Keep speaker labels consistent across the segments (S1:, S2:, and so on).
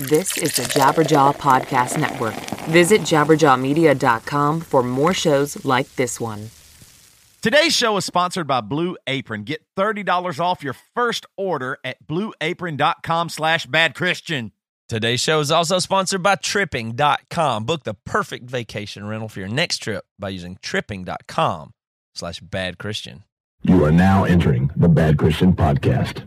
S1: This is the Jabberjaw Podcast Network. Visit jabberjawmedia.com for more shows like this one.
S2: Today's show is sponsored by Blue Apron. Get $30 off your first order at blueapron.com slash badchristian.
S3: Today's show is also sponsored by tripping.com. Book the perfect vacation rental for your next trip by using tripping.com slash badchristian.
S4: You are now entering the Bad Christian Podcast.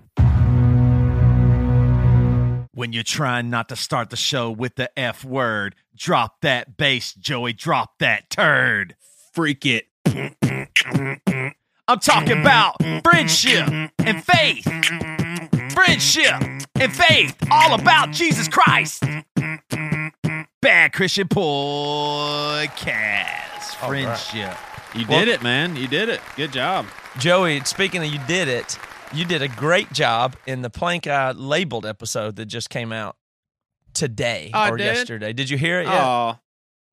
S2: When you're trying not to start the show with the F word, drop that bass, Joey, drop that turd.
S5: Freak it.
S2: I'm talking about friendship and faith. Friendship and faith, all about Jesus Christ. Bad Christian Podcast.
S3: All right.
S2: Friendship.
S5: You
S3: Well-
S5: did it, man. You did it. Good job.
S3: Joey, speaking of you did it, you did a great job in the Plankeye labeled episode that just came out today
S5: Oh, I
S3: or
S5: did?
S3: yesterday. Did you hear it yet?
S5: Oh,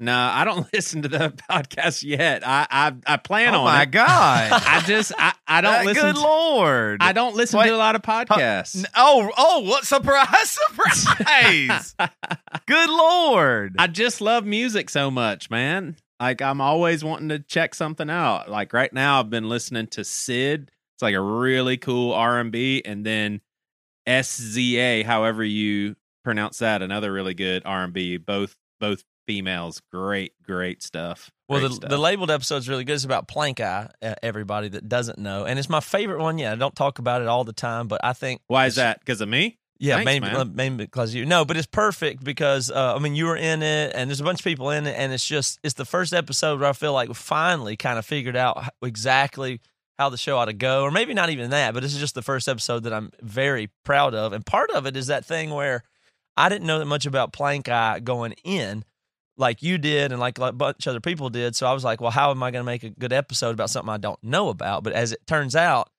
S5: no, I don't listen to the podcast yet. I I, I plan
S2: Oh
S5: on
S2: my
S5: it.
S2: God.
S5: I just I, I don't
S2: Uh,
S5: listen.
S2: Good
S5: to,
S2: Lord.
S5: I don't listen
S2: Wait.
S5: to a lot of podcasts.
S2: Oh, oh, what surprise! Surprise! Good Lord.
S5: I just love music so much, man. Like I'm always wanting to check something out. Like right now, I've been listening to Syd. It's like a really cool R and B, and then SZA, however you pronounce that, another really good R and B. Both both females, great great stuff.
S3: Well, the, the labeled episode is really good. It's about Plankeye, uh, everybody that doesn't know. And it's my favorite one. Yeah, I don't talk about it all the time, but I think.
S5: Why is that? Because of me?
S3: Yeah,
S5: Thanks,
S3: maybe,
S5: man.
S3: maybe because you no, but it's perfect because uh, I mean you were in it, and there's a bunch of people in it, and it's just it's the first episode where I feel like we finally kind of figured out exactly how the show ought to go, or maybe not even that, but this is just the first episode that I'm very proud of, and part of it is that thing where I didn't know that much about Plankeye going in, like you did, and like a bunch of other people did, so I was like, well, how am I going to make a good episode about something I don't know about? But as it turns out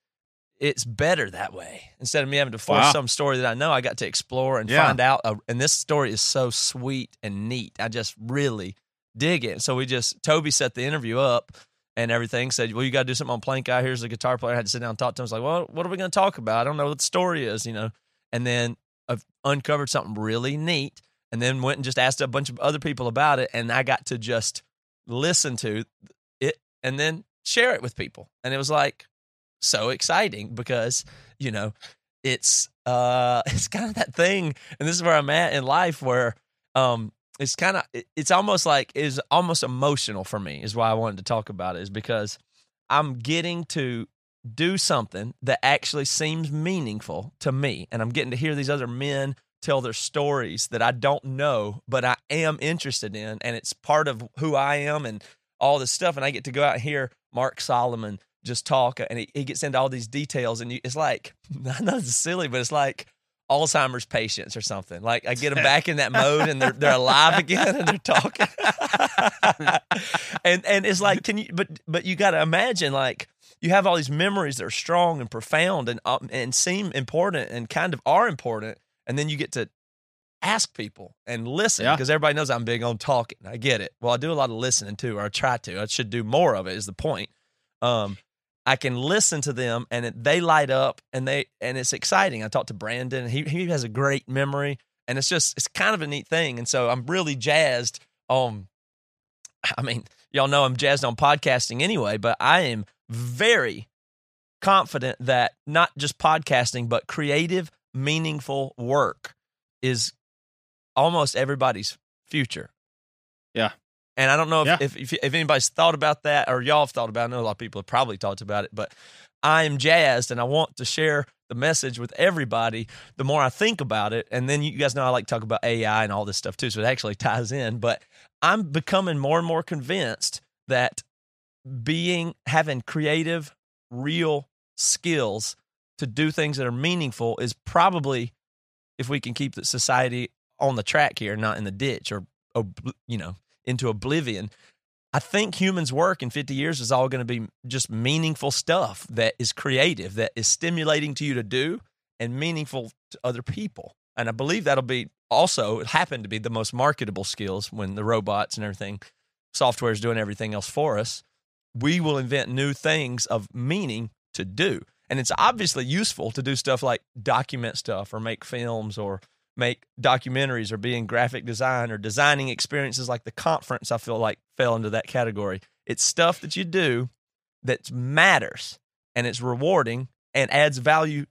S3: it's better that way. Instead of me having to force
S5: Wow.
S3: some story that I know, I got to explore and
S2: Yeah.
S3: find out. A, and this story is so sweet and neat. I just really dig it. So we just Toby set the interview up and everything. Said, "Well, you got to do something on Plankeye. Here's the guitar player." I had to sit down and talk to him. I was like, "Well, what are we going to talk about? I don't know what the story is, you know." And then I've uncovered something really neat, and then went and just asked a bunch of other people about it, and I got to just listen to it and then share it with people. And it was like so exciting because you know it's uh it's kind of that thing and this is where i'm at in life where um it's kind of it's almost like is almost emotional for me is why i wanted to talk about it is because i'm getting to do something that actually seems meaningful to me and i'm getting to hear these other men tell their stories that i don't know but i am interested in and it's part of who i am and all this stuff and i get to go out and hear mark solomon just talk and he, he gets into all these details and you, it's like know silly, but it's like Alzheimer's patients or something. Like I get them back in that mode and they're they're alive again and they're talking. and and it's like can you but but you got to imagine like you have all these memories that are strong and profound and um, and seem important and kind of are important and then you get to ask people and listen
S5: Yeah.
S3: because everybody knows I'm big on talking. I get it. Well, I do a lot of listening too, or I try to. I should do more of it. Is the point? Um, I can listen to them and it, they light up and they and it's exciting. I talked to Brandon. He he has a great memory and it's just it's kind of a neat thing. And so I'm really jazzed on. I mean, y'all know I'm jazzed on podcasting anyway, but I am very confident that not just podcasting, but creative, meaningful work is almost everybody's future. And I don't know if,
S5: Yeah.
S3: if, if, if anybody's thought about that or y'all have thought about it. I know a lot of people have probably talked about it, but I am jazzed and I want to share the message with everybody the more I think about it. And then you guys know I like to talk about AI and all this stuff too. So it actually ties in. But I'm becoming more and more convinced that being having creative, real skills to do things that are meaningful is probably if we can keep the society on the track here, not in the ditch or, ob- you know, into oblivion. I think humans' work in 50 years is all going to be just meaningful stuff that is creative, that is stimulating to you to do and meaningful to other people. And I believe that'll be also, it happened to be the most marketable skills when the robots and everything, software is doing everything else for us. We will invent new things of meaning to do. And it's obviously useful to do stuff like document stuff or make films or make documentaries or be in graphic design or designing experiences like the conference, I feel like fell into that category. It's stuff that you do that matters and it's rewarding and adds value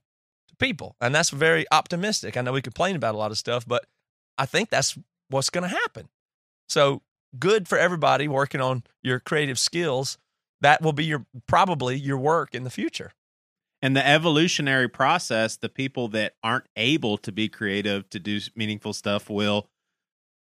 S3: to people. And that's very optimistic. I know we complain about a lot of stuff, but I think that's what's going to happen. So good for everybody working on your creative skills. That will be your probably your work in the future.
S5: And the evolutionary process, the people that aren't able to be creative to do meaningful stuff will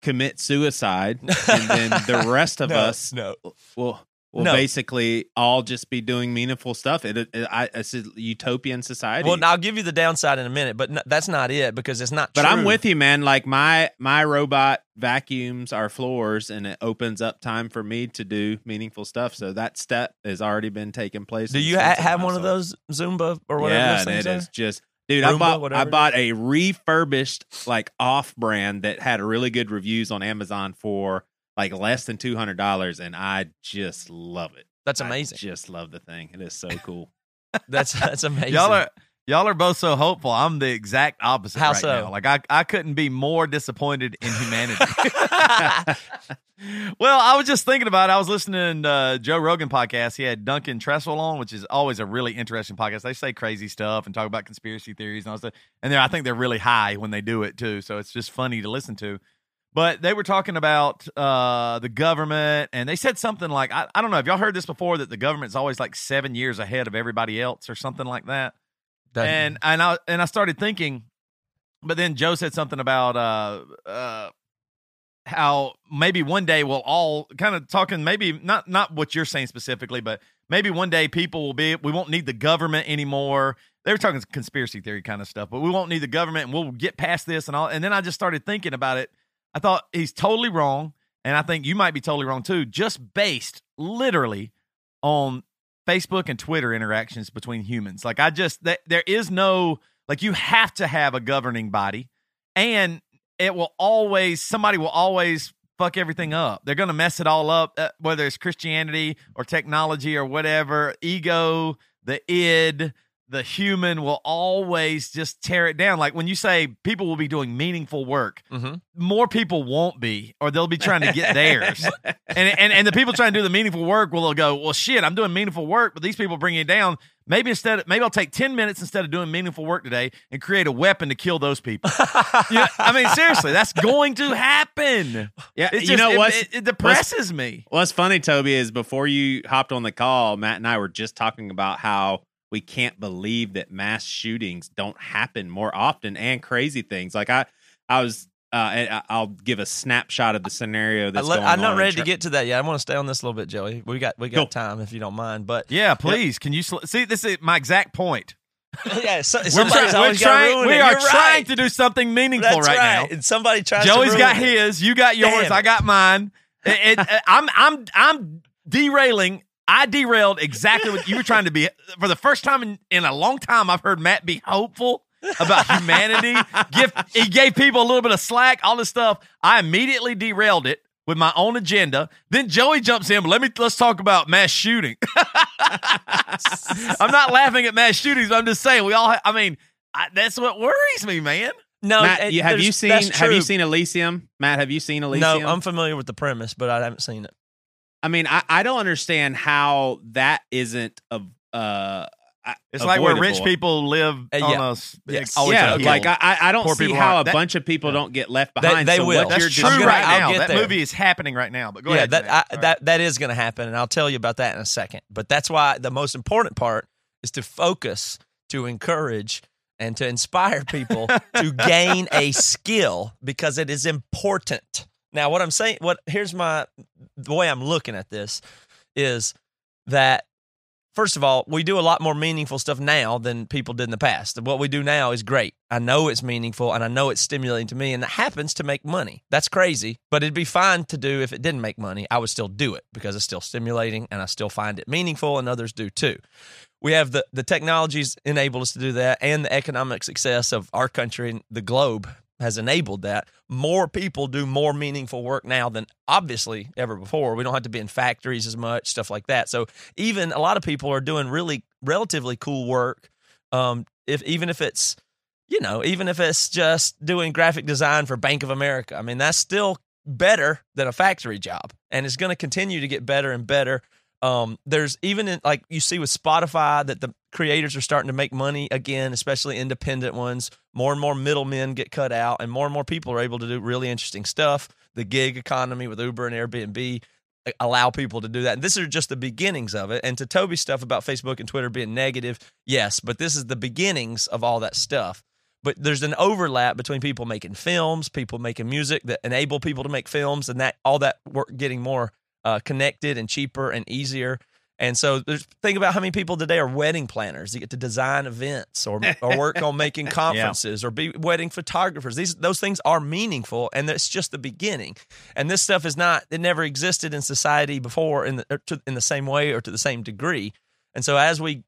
S5: commit suicide, and then the rest of
S3: No,
S5: us
S3: no.
S5: will will
S3: No.
S5: basically all just be doing meaningful stuff. It, it, I, it's a utopian society.
S3: Well, I'll give you the downside in a minute, but n- that's not it because it's not.
S5: but I'm with you, man. Like my my robot vacuums our floors, and it opens up time for me to do meaningful stuff. So that step has already been taking place.
S3: Do you ha- have one of those Roomba or whatever?
S5: Yeah, and it
S3: are?
S5: is just dude. I bought I bought a refurbished like off brand that had really good reviews on Amazon for like less than two hundred dollars, and I just love it.
S3: That's
S5: I
S3: amazing.
S5: just love the thing. It is so cool.
S3: That's that's amazing.
S6: Y'all are y'all are both so hopeful. I'm the exact opposite
S3: How
S6: right
S3: so?
S6: now. Like I I couldn't be more disappointed in humanity. well, I was just thinking about. It. I was listening to uh, Joe Rogan podcast. He had Duncan Trussell on, which is always a really interesting podcast. They say crazy stuff and talk about conspiracy theories and all that. And they're, I think they're really high when they do it too. So it's just funny to listen to. But they were talking about uh, the government, and they said something like, I, I don't know, have y'all heard this before that the government's always like seven years ahead of everybody else or something like that?
S3: That-
S6: and and I and I started thinking, but then Joe said something about uh uh how maybe one day we'll all kind of talking maybe not not what you're saying specifically, but maybe one day people will be we won't need the government anymore. They were talking conspiracy theory kind of stuff, but we won't need the government and we'll get past this and all. And then I just started thinking about it. I thought he's totally wrong, and I think you might be totally wrong too, just based literally on Facebook and Twitter interactions between humans. Like I just th- there is no like you have to have a governing body and it will always somebody will always fuck everything up. They're going to mess it all up uh, whether it's Christianity or technology or whatever. Ego, the id, the human will always just tear it down. Like when you say people will be doing meaningful work,
S3: Mhm.
S6: more people won't be, or they'll be trying to get theirs. and, and and the people trying to do the meaningful work will go, well, shit, I'm doing meaningful work, but these people bring it down. Maybe instead, maybe I'll take ten minutes instead of doing meaningful work today and create a weapon to kill those people. yeah, I mean, seriously, that's going to happen.
S5: Yeah,
S6: It's
S5: you
S6: just-
S5: know what?
S6: It, it depresses me.
S5: What's funny, Toby, is before you hopped on the call, Matt and I were just talking about how we can't believe that mass shootings don't happen more often and crazy things. Like I, I was, uh, I- I'll give a snapshot of the scenario
S3: I
S5: that's
S3: let-
S5: going
S3: I'm not
S5: on.
S3: ready
S5: in
S3: to get to that yet. I want to stay on this a little bit, Joey. We got we got
S5: Cool.
S3: time if you don't mind. But
S6: Yeah, please. Can you sl- see? This is my exact point.
S3: yeah, so,
S6: We're,
S3: somebody's
S6: trying, we're
S3: always gotta
S6: trying.
S3: ruin
S6: We are
S3: You're
S6: trying
S3: right.
S6: to do something meaningful
S3: That's
S6: right,
S3: right.
S6: now.
S3: And somebody tries. to
S6: Joey's
S3: ruin
S6: got
S3: it.
S6: his. You got yours.
S3: Damn
S6: I got mine. It, it, I'm I'm I'm derailing. I derailed exactly what you were trying to be. For the first time in, in a long time, I've heard Matt be hopeful about humanity. Give he gave people a little bit of slack, all this stuff. I immediately derailed it with my own agenda. Then Joey jumps in. But let me let's talk about mass shooting. I'm not laughing at mass shootings. But I'm just saying we all. Ha- I mean, I, that's what worries me, man.
S3: No,
S5: Matt,
S3: and
S5: you, have you seen? Have you seen Elysium? Matt, have you seen Elysium?
S3: No, I'm familiar with the premise, but I haven't seen it.
S5: I mean, I, I don't understand how that isn't a. Uh,
S6: It's like where rich people live
S3: Uh,
S6: on
S3: yeah.
S6: a s-
S3: Yes.
S6: always
S5: yeah, like I, I- I don't
S6: Poor
S5: see how a
S6: aren't- that-
S5: bunch of people don't get left behind.
S3: they
S5: so
S3: will.
S6: That's true
S3: gonna-
S6: right
S3: I'll
S6: now. That
S3: there.
S6: movie is happening right now. But go
S3: yeah,
S6: ahead.
S3: that I,
S6: All right.
S3: that that is going to happen, and I'll tell you about that in a second. But that's why the most important part is to focus, to encourage, and to inspire people to gain a skill because it is important. Now, what I'm saying, what here's my the way I'm looking at this is that first of all, we do a lot more meaningful stuff now than people did in the past. What we do now is great. I know it's meaningful and I know it's stimulating to me, and it happens to make money. That's crazy, but it'd be fine to do if it didn't make money. I would still do it because it's still stimulating and I still find it meaningful, and others do too. We have the the technologies enable us to do that, and the economic success of our country and the globe has enabled that. More people do more meaningful work now than obviously ever before. We don't have to be in factories as much, stuff like that. So even a lot of people are doing really relatively cool work. Um, if even if it's you know, even if it's just doing graphic design for Bank of America. I mean, that's still better than a factory job, and it's going to continue to get better and better. Um, there's even in, like you see with Spotify that the creators are starting to make money again, especially independent ones. More and more middlemen get cut out, and more and more people are able to do really interesting stuff. The gig economy with Uber and Airbnb uh, allow people to do that. And this is just the beginnings of it. And to Toby's stuff about Facebook and Twitter being negative, yes, but this is the beginnings of all that stuff. But there's an overlap between people making films, people making music that enable people to make films, and that all that work getting more uh, connected and cheaper and easier. And so think about how many people today are wedding planners. You get to design events or or work on making conferences or be wedding photographers. These those things are meaningful and it's just the beginning. And this stuff is not it never existed in society before in the er, to, in the same way or to the same degree. And so as we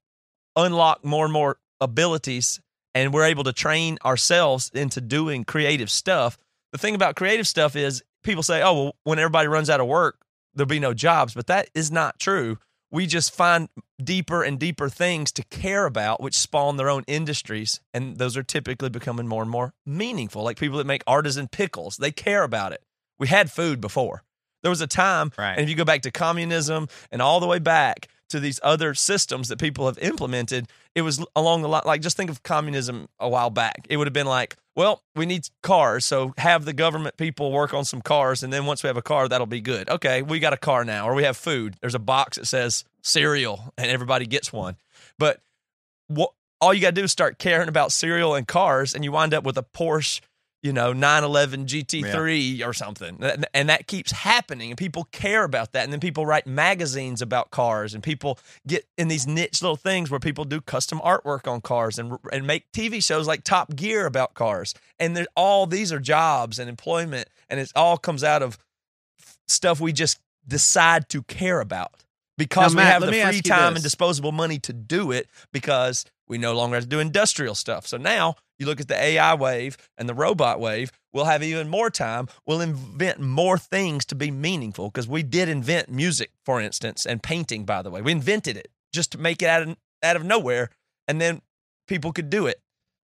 S3: unlock more and more abilities and we're able to train ourselves into doing creative stuff, the thing about creative stuff is people say, "Oh, well when everybody runs out of work, there'll be no jobs," but that is not true we just find deeper and deeper things to care about, which spawn their own industries. And those are typically becoming more and more meaningful. Like people that make artisan pickles, they care about it. We had food before. There was a time,
S6: Right.
S3: and if you go back to communism and all the way back to these other systems that people have implemented, it was along the line. Like, just think of communism a while back. It would have been like, well, we need cars, so have the government people work on some cars, and then once we have a car, that'll be good. Okay, we got a car now, or we have food. There's a box that says cereal, and everybody gets one. But what all you got to do is start caring about cereal and cars, and you wind up with a Porsche, you know, 911 GT3 or something. And- that keeps happening, and people care about that. And then people write magazines about cars, and people get in these niche little things where people do custom artwork on cars and and make TV shows like Top Gear about cars. And all these are jobs and employment, and it all comes out of stuff we just decide to care about because
S5: Now,
S3: we have the free time and disposable money to do it because we no longer have to do industrial stuff. So now you look at the AI wave and the robot wave, we'll have even more time. We'll invent more things to be meaningful because we did invent music, for instance, and painting, by the way. We invented it just to make it out of, out of nowhere. And then people could do it.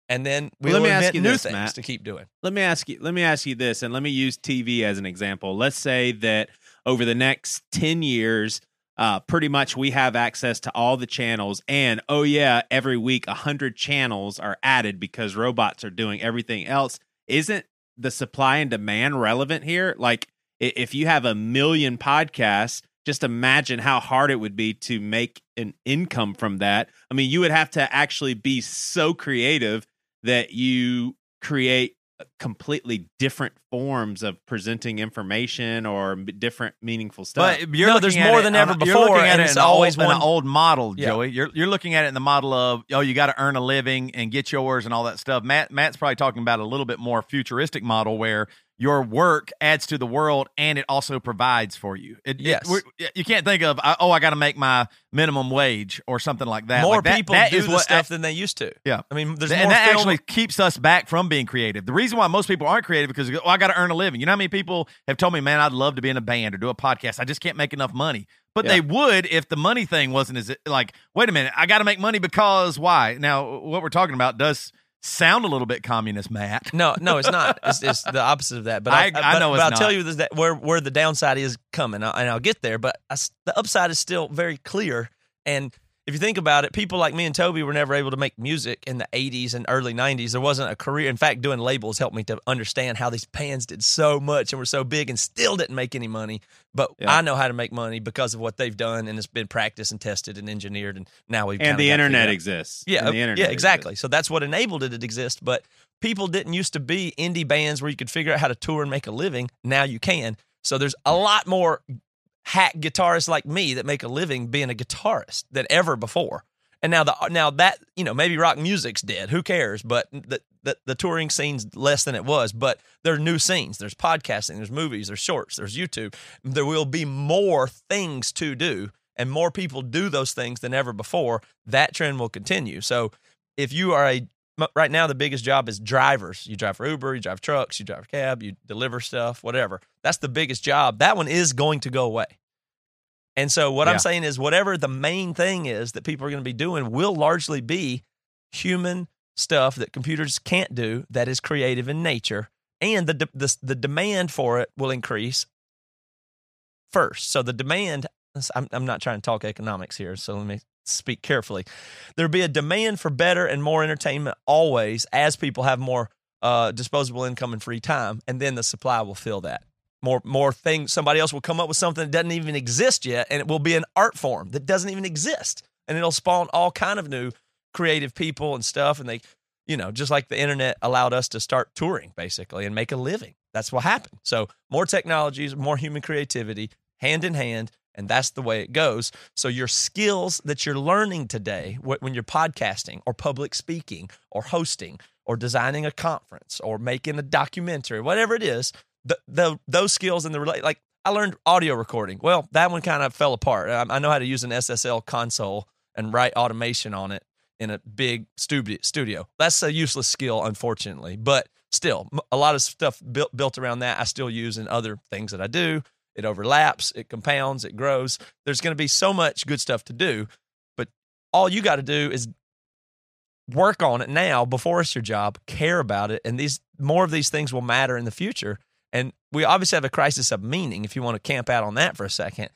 S3: And then we
S5: Well, let
S3: will
S5: me ask you
S3: new
S5: this,
S3: things
S5: Matt.
S3: to keep doing.
S5: let me ask you let me ask you this and let me use tv as an example let's say that over the next 10 years uh, pretty much we have access to all the channels. And oh yeah every week 100 channels are added because robots are doing everything else. Isn't the supply and demand relevant here? Like if you have a million podcasts just imagine how hard it would be to make an income from that. I mean you would have to actually be so creative that you create completely different forms of presenting information or different meaningful stuff.
S6: But you're
S3: No,
S6: looking
S3: there's
S6: at
S3: more
S6: it
S3: than
S6: on-
S3: ever
S6: You're
S3: before,
S6: looking at
S3: and
S6: it
S3: it's
S6: an
S3: always
S6: old, in an
S3: one-
S6: old model,
S3: Yeah.
S6: Joey. You're you're looking at it in the model of oh, you got to earn a living and get yours and all that stuff. Matt Matt's probably talking about a little bit more futuristic model where your work adds to the world and it also provides for you. It, it-
S3: Yes.
S6: we're- you can't think of oh, I got to make my minimum wage or something like that.
S3: more
S6: Like that-
S3: people
S6: that
S3: do
S6: is
S3: the
S6: what
S3: stuff than they used to.
S6: Yeah.
S3: I mean, there's
S6: and
S3: more
S6: that
S3: film-
S6: actually keeps us back from being creative. The reason why most people aren't creative because oh, I got to earn a living. You know how many people have told me, "Man, I'd love to be in a band or do a podcast. I just can't make enough money." But
S5: Yeah.
S6: they would if the money thing wasn't as like, wait a minute, I got to make money because why? Now, what we're talking about does sound a little bit communist, Matt.
S3: No, no, it's not. It's, it's the opposite of that. But
S6: I-
S3: I,
S6: I
S3: but,
S6: know
S3: but I'll
S6: not.
S3: tell you this, that where where the downside is coming, and I'll get there. But I the upside is still very clear. And if you think about it, people like me and Toby were never able to make music in the '80s and early '90s. There wasn't a career. In fact, doing labels helped me to understand how these bands did so much and were so big and still didn't make any money. But
S5: Yeah.
S3: I know how to make money because of what they've done, and it's been practiced and tested and engineered. And now we've
S5: and the
S3: got
S5: internet exists.
S3: Yeah,
S5: And the internet
S3: yeah,
S5: exists.
S3: exactly. So that's what enabled it to exist. But people didn't used to be indie bands where you could figure out how to tour and make a living. Now you can. So there's a lot more hack guitarists like me that make a living being a guitarist than ever before. And now the now that you know maybe rock music's dead. Who cares? But the the, the touring scene's less than it was. But there are new scenes. There's podcasting. There's movies. There's shorts. There's YouTube. There will be more things to do, and more people do those things than ever before. That trend will continue. So if you are a right now the biggest job is drivers. You drive for Uber, you drive trucks, you drive a cab, you deliver stuff, whatever. That's the biggest job. That one is going to go away. And so what
S5: Yeah.
S3: I'm saying is whatever the main thing is that people are going to be doing will largely be human stuff that computers can't do that is creative in nature, and the de- the, the demand for it will increase first. So the demand. I'm, I'm not trying to talk economics here, so let me speak carefully. There'll be a demand for better and more entertainment always as people have more uh, disposable income and free time, and then the supply will fill that. More, more things. Somebody else will come up with something that doesn't even exist yet, and it will be an art form that doesn't even exist, and it'll spawn all kind of new creative people and stuff. And they, you know, just like the internet allowed us to start touring basically and make a living. That's what happened. So more technologies, more human creativity, hand in hand, and that's the way it goes. So, your skills that you're learning today, when you're podcasting or public speaking or hosting or designing a conference or making a documentary, whatever it is, the, the, those skills and the like, I learned audio recording. Well, that one kind of fell apart. I, I know how to use an SSL console and write automation on it in a big studio. That's a useless skill, unfortunately. But still, a lot of stuff built built around that I still use in other things that I do. It overlaps, it compounds, it grows. There's going to be so much good stuff to do, but all you got to do is work on it now before it's your job, care about it, and these more of these things will matter in the future. And we obviously have a crisis of meaning if you want to camp out on that for a second.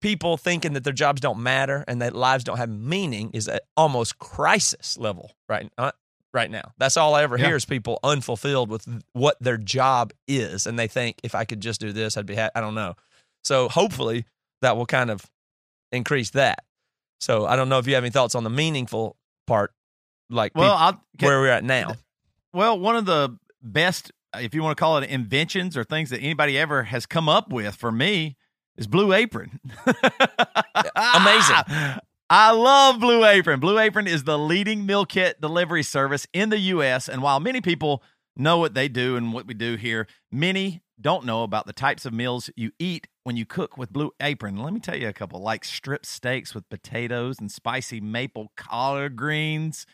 S3: People thinking that their jobs don't matter and that lives don't have meaning is at almost crisis level right uh, right now. That's all I ever yeah. hear is people unfulfilled with what their job is, and they think if I could just do this, I'd be. Ha-. I don't know. So hopefully that will kind of increase that. So I don't know if you have any thoughts on the meaningful part, like
S6: well, I'll,
S3: where we're at now.
S6: Well, one of the best, if you want to call it inventions or things that anybody ever has come up with for me is Blue Apron.
S3: Amazing.
S6: I love Blue Apron. Blue Apron is the leading meal kit delivery service in the U.S. And while many people know what they do and what we do here, many don't know about the types of meals you eat when you cook with Blue Apron. Let me tell you a couple like strip steaks with potatoes and spicy maple collard greens.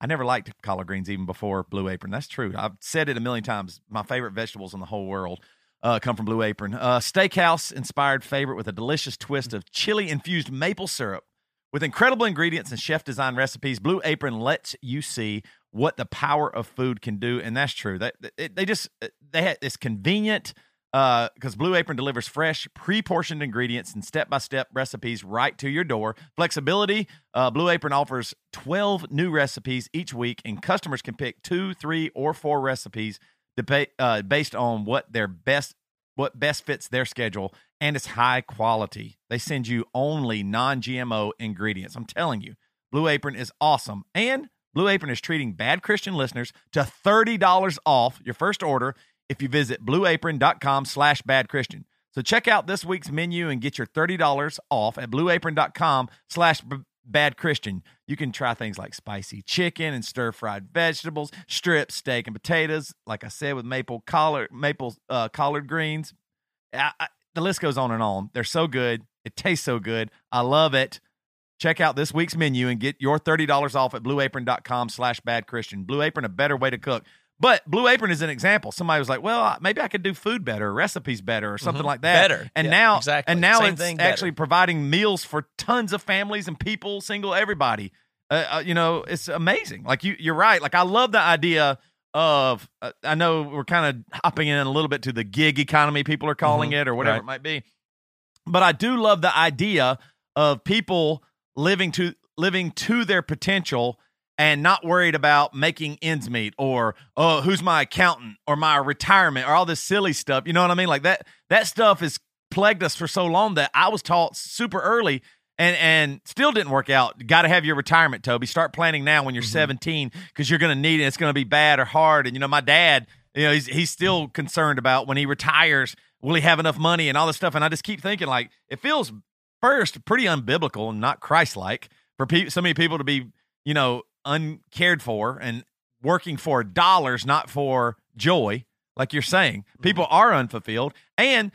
S6: I never liked collard greens even before Blue Apron. That's true. I've said it a million times. My favorite vegetables in the whole world uh, come from Blue Apron. Uh, steakhouse inspired favorite with a delicious twist of chili infused maple syrup with incredible ingredients and chef design recipes, Blue Apron lets you see what the power of food can do, and that's true. They, they just they have it's convenient because uh, Blue Apron delivers fresh, pre-portioned ingredients and step-by-step recipes right to your door. Flexibility: uh, Blue Apron offers twelve new recipes each week, and customers can pick two, three, or four recipes to uh, based on what their best what best fits their schedule and it's high quality. They send you only non GMO ingredients. I'm telling you, Blue Apron is awesome. And Blue Apron is treating bad Christian listeners to $30 off your first order if you visit blueapron.com slash bad Christian. So check out this week's menu and get your $30 off at blueapron.com slash bad Christian. You can try things like spicy chicken and stir fried vegetables, strip steak and potatoes. Like I said, with maple collard, maple uh, collard greens. I, I, the list goes on and on. They're so good. It tastes so good. I love it. Check out this week's menu and get your $30 off at blueapron.com slash bad Christian. Blue Apron, a better way to cook. But Blue Apron is an example. Somebody was like, "Well, maybe I could do food better, recipes better, or something mm-hmm. like that."
S3: Better,
S6: and
S3: yeah,
S6: now,
S3: exactly.
S6: and now
S3: Same
S6: it's
S3: thing,
S6: actually providing meals for tons of families and people, single, everybody. Uh, uh, you know, it's amazing. Like you, you're right. Like I love the idea of. Uh, I know we're kind of hopping in a little bit to the gig economy. People are calling
S3: Mhm.
S6: it, or whatever
S3: Right.
S6: it might be. But I do love the idea of people living to living to their potential and not worried about making ends meet or oh who's my accountant or my retirement or all this silly stuff you know what i mean? Like that that stuff has plagued us for so long that i was taught super early and and still didn't work out. Got to have your retirement toby. Start planning now when you're mm-hmm. 17 because you're going to need it. It's going to be bad or hard. And you know my dad you know he's he's still mm-hmm. concerned about when he retires will he have enough money and all this stuff. And i just keep thinking like it feels first pretty unbiblical and not christ-like for pe- so many people to be you know uncared for and working for dollars not for joy like you're saying. People are unfulfilled. And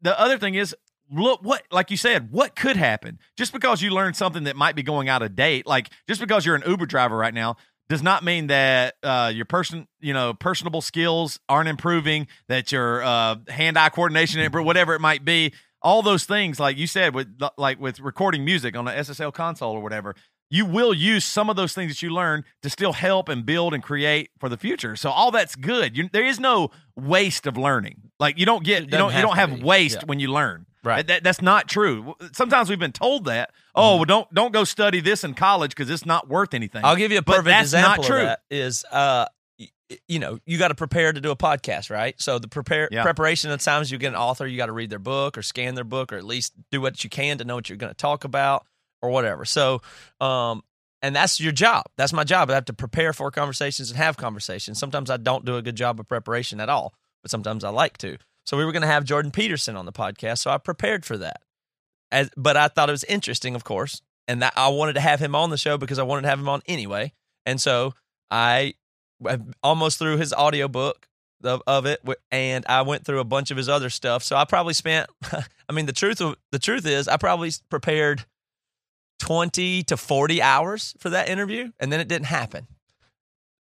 S6: the other thing is look what like you said what could happen? Just because you learn something that might be going out of date like just because you're an uber driver right now does not mean that uh, your person, you know, personable skills aren't improving. That your uh, hand-eye coordination, whatever it might be, all those things, like you said, with like with recording music on the SSL console or whatever, you will use some of those things that you learn to still help and build and create for the future. So all that's good. You, there is no waste of learning. Like you don't get you don't you don't
S3: to
S6: have waste
S3: Yeah.
S6: when you learn.
S3: Right.
S6: That, that's not true. Sometimes we've been told that. Oh, well, don't don't go study this in college because it's not worth anything.
S3: I'll give you a
S6: But
S3: perfect
S6: that's
S3: example
S6: not true.
S3: of that. Is uh, you know, you got to prepare to do a podcast, right? So the prepare
S6: Yeah.
S3: preparation. At times, you get an author, you got to read their book or scan their book, or at least do what you can to know what you're going to talk about or whatever. So, um, and that's your job. That's my job. I have to prepare for conversations and have conversations. Sometimes I don't do a good job of preparation at all, but sometimes I like to. So we were going to have Jordan Peterson on the podcast, so I prepared for that. As, but I thought it was interesting, of course, and that I wanted to have him on the show because I wanted to have him on anyway. And so I almost through his audiobook of, of it, and I went through a bunch of his other stuff. So I probably spent. I mean, the truth the truth is, I probably prepared twenty to forty hours for that interview, and then it didn't happen.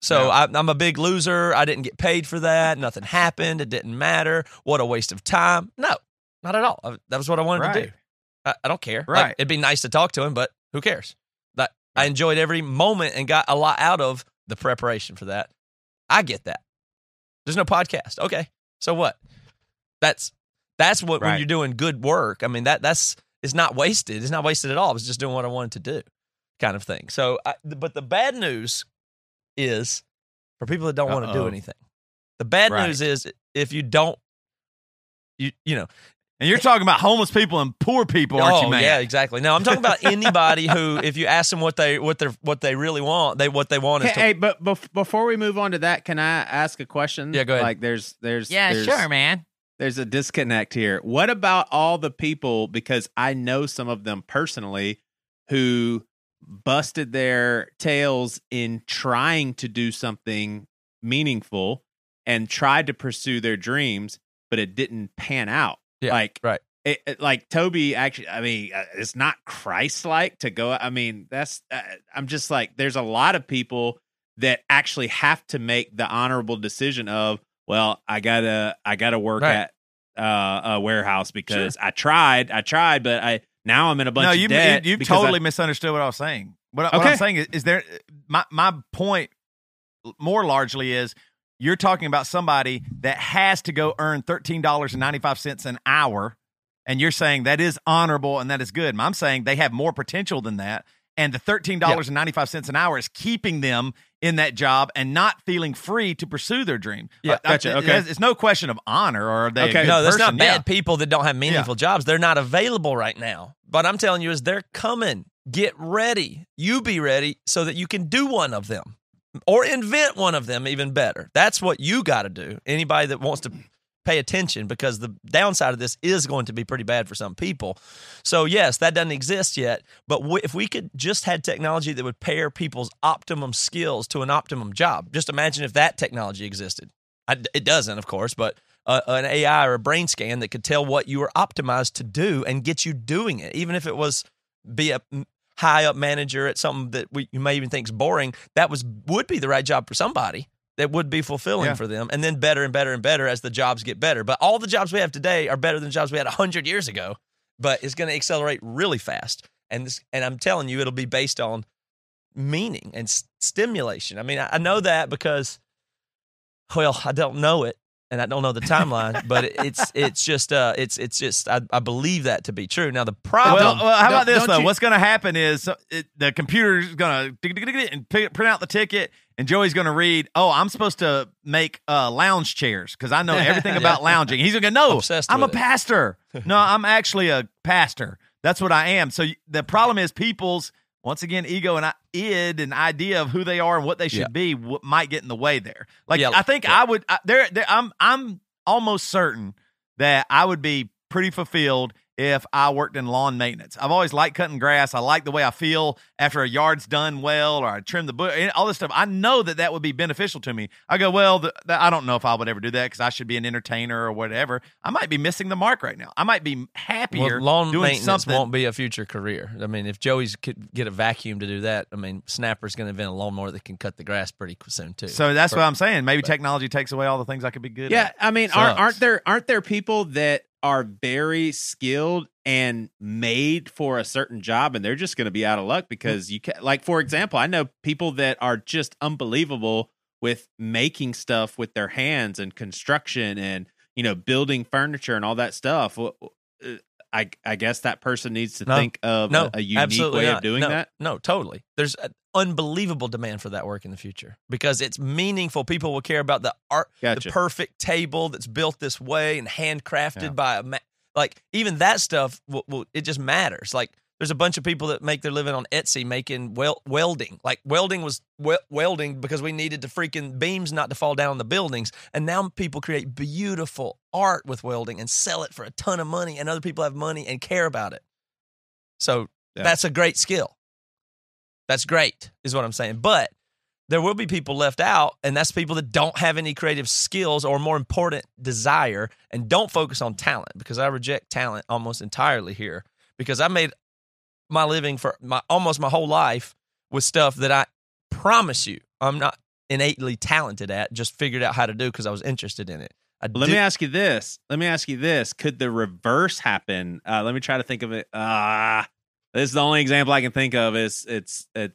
S3: So I, I'm a big loser. I didn't get paid for that. Nothing happened. It didn't matter. What a waste of time. No, not at all. I- That was what I wanted to do. I, I don't care. Like,
S6: Right.
S3: it'd be nice to talk to him, but who cares? That I enjoyed every moment and got a lot out of the preparation for that. I get that. There's no podcast. Okay. So what? That's that's what when you're doing good work. I mean that that's it's not wasted. It's not wasted at all. I was just doing what I wanted to do, kind of thing. So, I, but the bad news is for people that don't want to do anything. The bad
S5: Right.
S3: news is if you don't, you you know,
S6: and you're talking about homeless people and poor people, aren't
S3: oh
S6: you, man?
S3: yeah, exactly. Now I'm talking about anybody who, if you ask them what they what they what they really want, they what they want is
S5: Hey,
S3: to
S5: hey, but bef- before we move on to that, can I ask a question?
S3: Yeah, go ahead.
S5: Like, there's, there's,
S2: Yeah,
S5: there's,
S2: sure, man.
S5: There's a disconnect here. What about all the people? Because I know some of them personally who busted their tails in trying to do something meaningful and tried to pursue their dreams, but it didn't pan out.
S3: Yeah,
S5: like
S3: right.
S5: it, it- like Toby actually, I mean, uh, it's not Christ-like to go. I mean, that's. Uh, I'm just like, there's a lot of people that actually have to make the honorable decision of, well, I gotta, I gotta work
S3: Right.
S5: at uh, a warehouse because I tried, I tried, but I now I'm in a bunch
S6: no,
S5: of
S6: you
S5: debt.
S6: you, you
S5: because I-
S6: totally misunderstood what I was saying. What, what I'm saying is, is there my my point more largely is you're talking about somebody that has to go earn thirteen dollars and ninety five cents an hour, and you're saying that is honorable and that is good. I'm saying they have more potential than that, and the thirteen dollars and ninety five cents an hour is keeping them in that job and not feeling free to pursue their dream.
S3: Yeah,
S6: Uh,
S5: gotcha, okay.
S6: It's no question of honor or are they. a
S5: Okay.
S6: good
S3: no, that's
S6: person.
S3: not bad
S6: Yeah.
S3: people that don't have meaningful jobs. They're not available right now. But I'm telling you, is they're coming. Get ready. You be ready so that you can do one of them or invent one of them even better. That's what you got to do. Anybody that wants to pay attention because the downside of this is going to be pretty bad for some people. So yes, that doesn't exist yet, but w- if we could just had technology that would pair people's optimum skills to an optimum job. Just imagine if that technology existed. I, it doesn't, of course, but uh, an AI or a brain scan that could tell what you were optimized to do and get you doing it, even if it was be a high up manager at something that we, you may even think is boring. That was would be the right job for somebody. That would be fulfilling
S6: Yeah.
S3: for them, and then better and better and better as the jobs get better. But all the jobs we have today are better than jobs we had hundred years ago. But it's going to accelerate really fast, and this, and I'm telling you, it'll be based on meaning and s- stimulation. I mean, I, I know that because, well, I don't know it and I don't know the timeline, but it, it's it's just uh it's it's just I, I believe that to be true. Now the problem,
S6: Well, well, how about this though?
S5: you-
S6: What's going to happen is it, the computer's going to and print out the ticket, and Joey's going to read. Oh, I'm supposed to make uh, lounge chairs because I know everything about lounging. He's going to know.
S3: Obsessed
S6: I'm a
S3: it.
S6: pastor. no, I'm actually a pastor. That's what I am. So the problem is people's once again ego and id and idea of who they are and what they should
S3: Yeah.
S6: be w- might get in the way there. Like
S3: Yeah,
S6: I think. I would. I, there, there, I'm I'm almost certain that I would be pretty fulfilled if I worked in lawn maintenance. I've always liked cutting grass. I like the way I feel after a yard's done well or I trim the bush, all this stuff. I know that that would be beneficial to me. I go, well, the, the, I don't know if I would ever do that because I should be an entertainer or whatever. I might be missing the mark right now. I might be happier
S3: well, lawn
S6: doing
S3: maintenance
S6: something.
S3: won't be a future career. I mean, if Joey's could get a vacuum to do that, I mean, Snapper's going to invent a lawnmower that can cut the grass pretty soon too.
S6: so that's what I'm saying. Maybe technology takes away all the things I could be good at.
S5: Yeah,
S6: at.
S5: I mean, aren't, aren't there aren't there people that are very skilled and made for a certain job and they're just going to be out of luck because you can like for example i know people that are just unbelievable with making stuff with their hands and construction and you know building furniture and all that stuff uh, i i guess that person needs to
S3: No.
S5: think of
S3: no,
S5: a, a unique way
S3: not.
S5: of doing
S3: no,
S5: that
S3: No, totally. There's an unbelievable demand for that work in the future because it's meaningful. People will care about the art,
S5: Gotcha.
S3: the perfect table that's built this way and handcrafted
S6: Yeah.
S3: by a ma- like even that stuff. Will, will, it just matters. Like there's a bunch of people that make their living on Etsy making wel- welding. Like welding was we- welding because we needed the freaking beams not to fall down on the buildings, and now people create beautiful art with welding and sell it for a ton of money, and other people have money and care about it. So
S5: Yeah.
S3: that's a great skill. That's great, is what I'm saying. But there will be people left out, and that's people that don't have any creative skills or more important, desire, and don't focus on talent because I reject talent almost entirely here because I made my living for my almost my whole life with stuff that I promise you I'm not innately talented at, just figured out how to do because I was interested in it. I
S5: Let
S3: do-
S5: me ask you this. Let me ask you this. Could the reverse happen? Uh, let me try to think of it. Ah, this is the only example I can think of. Is it's it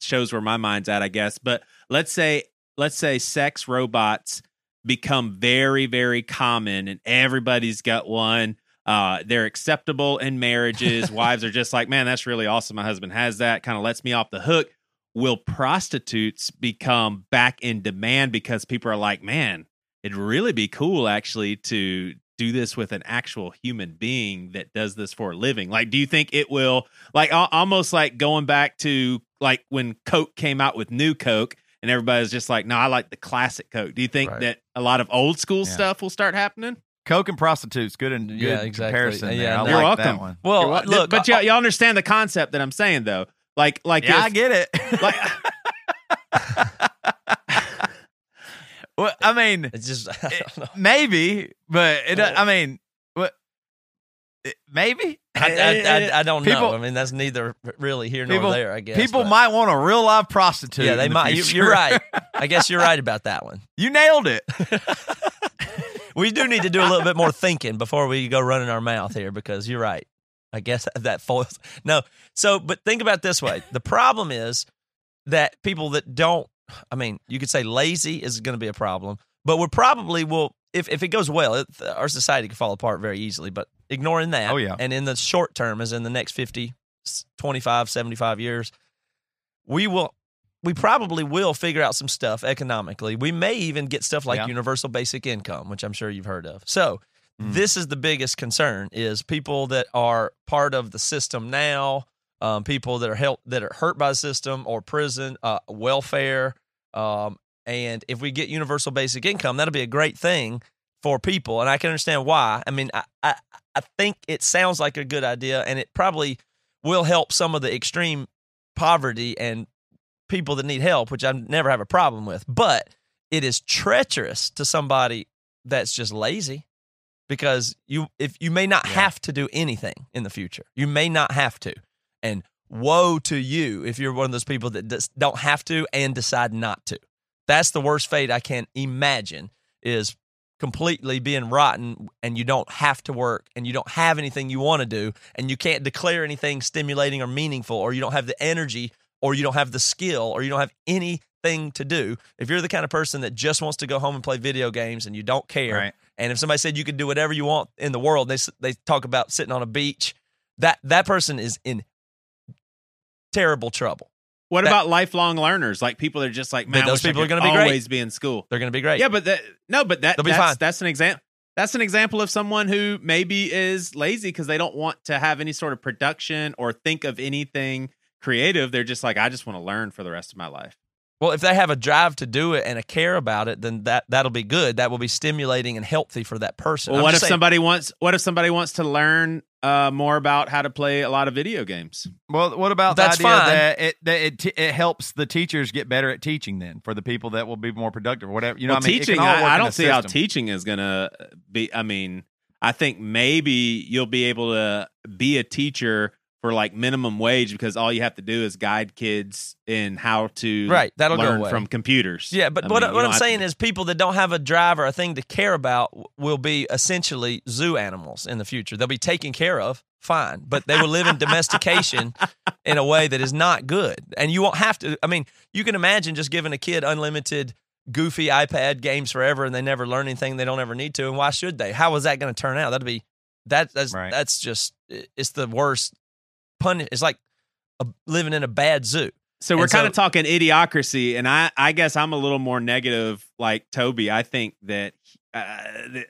S5: shows where my mind's at, I guess. But let's say let's say sex robots become very very common, and everybody's got one. Uh, they're acceptable in marriages. Wives are just like, man, that's really awesome. My husband has that. Kind of lets me off the hook. Will prostitutes become back in demand because people are like, man, it'd really be cool actually to do this with an actual human being that does this for a living like do you think it will like almost like going back to like when coke came out with new coke and everybody's just like no i like the classic coke do you think
S3: Right.
S5: that a lot of old school
S6: Yeah.
S5: stuff will start happening
S6: Coke and prostitutes, good and good
S3: Yeah, exactly.
S6: comparison. there.
S3: Yeah,
S6: I.
S5: You're
S6: like
S5: welcome.
S6: that one.
S3: well,
S5: You're wel-
S3: look,
S5: but
S3: I-
S5: you, you understand the concept that i'm saying though like like
S6: Yeah, I get it.
S5: like
S6: well, I mean,
S3: it's just I
S6: maybe, but it.
S3: Well-
S6: I mean, what? Maybe.
S3: I, I, I, don't
S6: People-
S3: know. I mean, that's neither really here nor
S6: People-
S3: there. I guess
S6: People
S3: but-
S6: might want a real live prostitute.
S3: Yeah, they
S6: the
S3: might.
S6: Future.
S3: you're right. I guess you're right about that one.
S6: You nailed it.
S3: We do need to do a little bit more thinking before we go running our mouth here because you're right. I guess that foils. No. So, but think about it this way. The problem is that people that don't, I mean, you could say lazy is going to be a problem, but we're probably will, if, if it goes well, it, our society could fall apart very easily. But ignoring that,
S6: Oh, yeah.
S3: and in the short term, as in the next 50, 25, 75 years, we will we probably will figure out some stuff economically. We may even get stuff like
S6: Yeah.
S3: universal basic income, which I'm sure you've heard of. So,
S6: Mm.
S3: this is the biggest concern is people that are part of the system now, um, people that are help, that are hurt by the system or prison, uh, welfare, um, and if we get universal basic income, that'll be a great thing for people, and I can understand why. I mean, I I, I think it sounds like a good idea, and it probably will help some of the extreme poverty and people that need help, which I never have a problem with. But it is treacherous to somebody that's just lazy because you if you may not have to do anything in the future. You may not have to. And woe to you if you're one of those people that don't have to and decide not to. That's the worst fate I can imagine is completely being rotten and you don't have to work and you don't have anything you want to do and you can't declare anything stimulating or meaningful or you don't have the energy or you don't have the skill or you don't have anything to do. If you're the kind of person that just wants to go home and play video games and you don't care,
S6: Right.
S3: and if somebody said you could do whatever you want in the world, they they talk about sitting on a beach. That that person is in terrible trouble.
S5: what
S3: That-
S5: about lifelong learners like people that are just like man
S3: those people are gonna be great.
S5: always be in school
S3: They're going to be great.
S5: Yeah, but that no, but that
S3: be
S5: that's,
S3: fine.
S5: that's an example. That's an example of someone who maybe is lazy because they don't want to have any sort of production or think of anything creative. They're just like, I just want to learn for the rest of my life.
S3: Well, if they have a drive to do it and a care about it, then that that'll be good. That will be stimulating and healthy for that person.
S5: Well,
S3: I'm
S5: what if
S3: saying-
S5: somebody wants? What if somebody wants to learn uh, more about how to play a lot of video games?
S6: Well, what about
S3: That's
S6: the idea
S3: fine.
S6: that it that it, t- it helps the teachers get better at teaching? Then for the people that will be more productive, or whatever you know.
S5: well,
S6: I mean,
S5: teaching, I, I don't
S6: a
S5: see how teaching is going to be. I mean, I think maybe you'll be able to be a teacher for like minimum wage because all you have to do is guide kids in how to
S3: Right, that'll go
S5: learn
S3: away.
S5: from computers.
S3: Yeah, but
S5: I
S3: what,
S5: mean,
S3: what I'm
S5: have to
S3: saying is people that don't have a drive or a thing to care about will be essentially zoo animals in the future. They'll be taken care of, fine, but they will live in domestication in a way that is not good. And you won't have to. I mean, you can imagine just giving a kid unlimited goofy iPad games forever and they never learn anything they don't ever need to. And why should they? How is that going to turn out? That'd be that. That's
S6: Right.
S3: that's just it's the worst pun. It's like a, living in a bad zoo.
S5: So we're kind of
S3: so-
S5: talking idiocracy, and I, I guess I'm a little more negative, like Toby. I think that uh, th-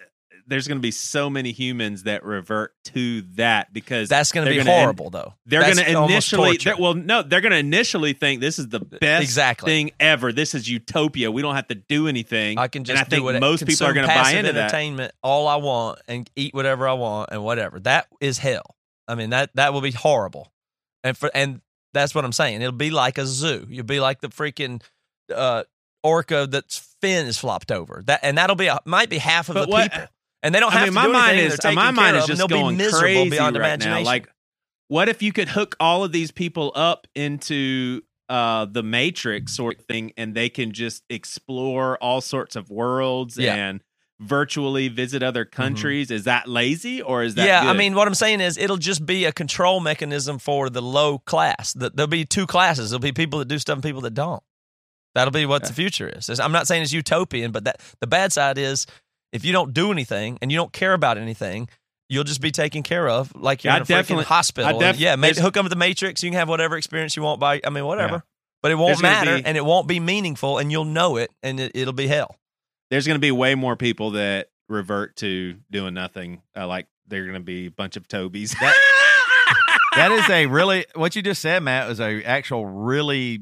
S5: there's going to be so many humans that revert to that because
S3: That's going to be
S5: gonna
S3: horrible, though.
S5: they're going to initially, well, no, they're going to initially think this is the best
S3: Exactly.
S5: thing ever. This is utopia. We don't have to do anything.
S3: I can just
S5: and I think
S3: what
S5: most people are going to buy into that.
S3: entertainment all I want and eat whatever I want and whatever. That is hell. I mean that that will be horrible. And for and that's what I'm saying. It'll be like a zoo. You'll be like the freaking uh, orca that's fin is flopped over. That and that'll be a, might be half of
S5: But
S3: the
S5: what-
S3: people. And they don't
S5: I
S3: have
S5: mean,
S3: to
S5: my
S3: do
S5: mind
S3: anything.
S5: is
S3: They're
S5: my mind is just
S3: they'll
S5: going
S3: be miserable
S5: crazy
S3: beyond
S5: right
S3: imagination.
S5: now. Like, what if you could hook all of these people up into uh the Matrix sort of thing, and they can just explore all sorts of worlds
S3: Yeah.
S5: and virtually visit other countries? Is that lazy or is that?
S3: Mm-hmm. yeah, I mean, what I'm saying is it'll just be a control mechanism for the low class. There'll be two classes. There'll be people that do stuff and people that don't. That'll be what the future is. I'm not saying it's utopian, but that the bad side is if you don't do anything and you don't care about anything, you'll just be taken care of like you're
S5: Yeah,
S3: in a freaking hospital. And
S5: def-
S3: yeah, maybe hook up with the Matrix. You can have whatever experience you want by. I mean, whatever.
S5: Yeah.
S3: But it won't matter,
S5: be-
S3: and it won't be meaningful, and you'll know it, and it, it'll be hell.
S5: There's going to be way more people that revert to doing nothing. Uh, like they're going to be a bunch of Tobys.
S6: that is a really what you just said, Matt, was a actual really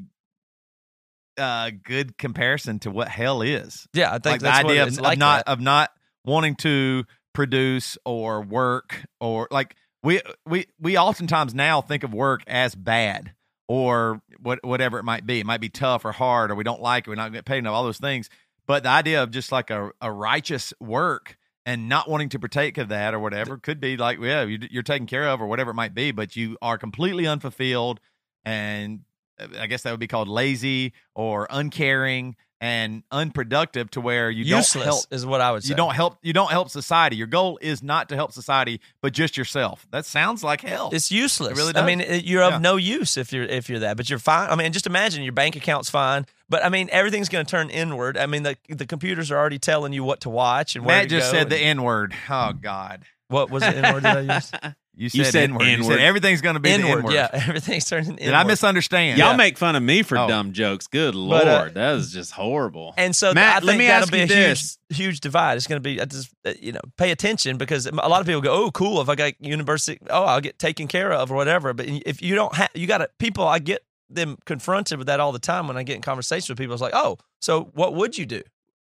S6: uh good comparison to what hell is.
S3: Yeah, I think
S6: Like the idea of,
S3: like.
S6: not
S3: that.
S6: of not wanting to produce or work or like we we we oftentimes now think of work as bad or what whatever it might be. It might be tough or hard or we don't like it. We're not getting paid enough. All those things. But the idea of just like a, a righteous work and not wanting to partake of that or whatever could be like yeah you, you're taken care of or whatever it might be, but you are completely unfulfilled and uh, I guess that would be called lazy or uncaring and unproductive to where you
S3: useless
S6: don't help
S3: is what I would say.
S6: you don't help you don't help society. Your goal is not to help society, but just yourself. That sounds like hell.
S3: It's useless.
S6: It really
S3: I mean, it, you're of
S6: Yeah.
S3: no use if you're if you're that, but you're fine. I mean, just imagine your bank account's fine, but I mean, everything's going to turn inward. I mean, the the computers are already telling you what to watch and where
S6: Matt just
S3: go
S6: said the N word. Oh God.
S3: what was the N word that I used?
S6: You said,
S5: You said
S6: N-word. You said everything's going to be the
S3: Inward, yeah, everything's turning inward.
S6: Did I misunderstand?
S5: Y'all
S3: Yeah.
S5: make fun of me for
S6: Oh.
S5: dumb jokes. Good lord,
S3: But, uh,
S5: that is just horrible.
S3: And so th-
S5: Matt,
S3: I
S5: let
S3: think
S5: me
S3: that'll
S5: ask
S3: be
S5: you
S3: a
S5: this.
S3: huge, huge divide. It's going to be, I just, uh, you know, pay attention because a lot of people go, oh, cool. If I got university, oh, I'll get taken care of or whatever. But if you don't have, you got to, people, I get them confronted with that all the time when I get in conversations with people. It's like, oh, so what would you do?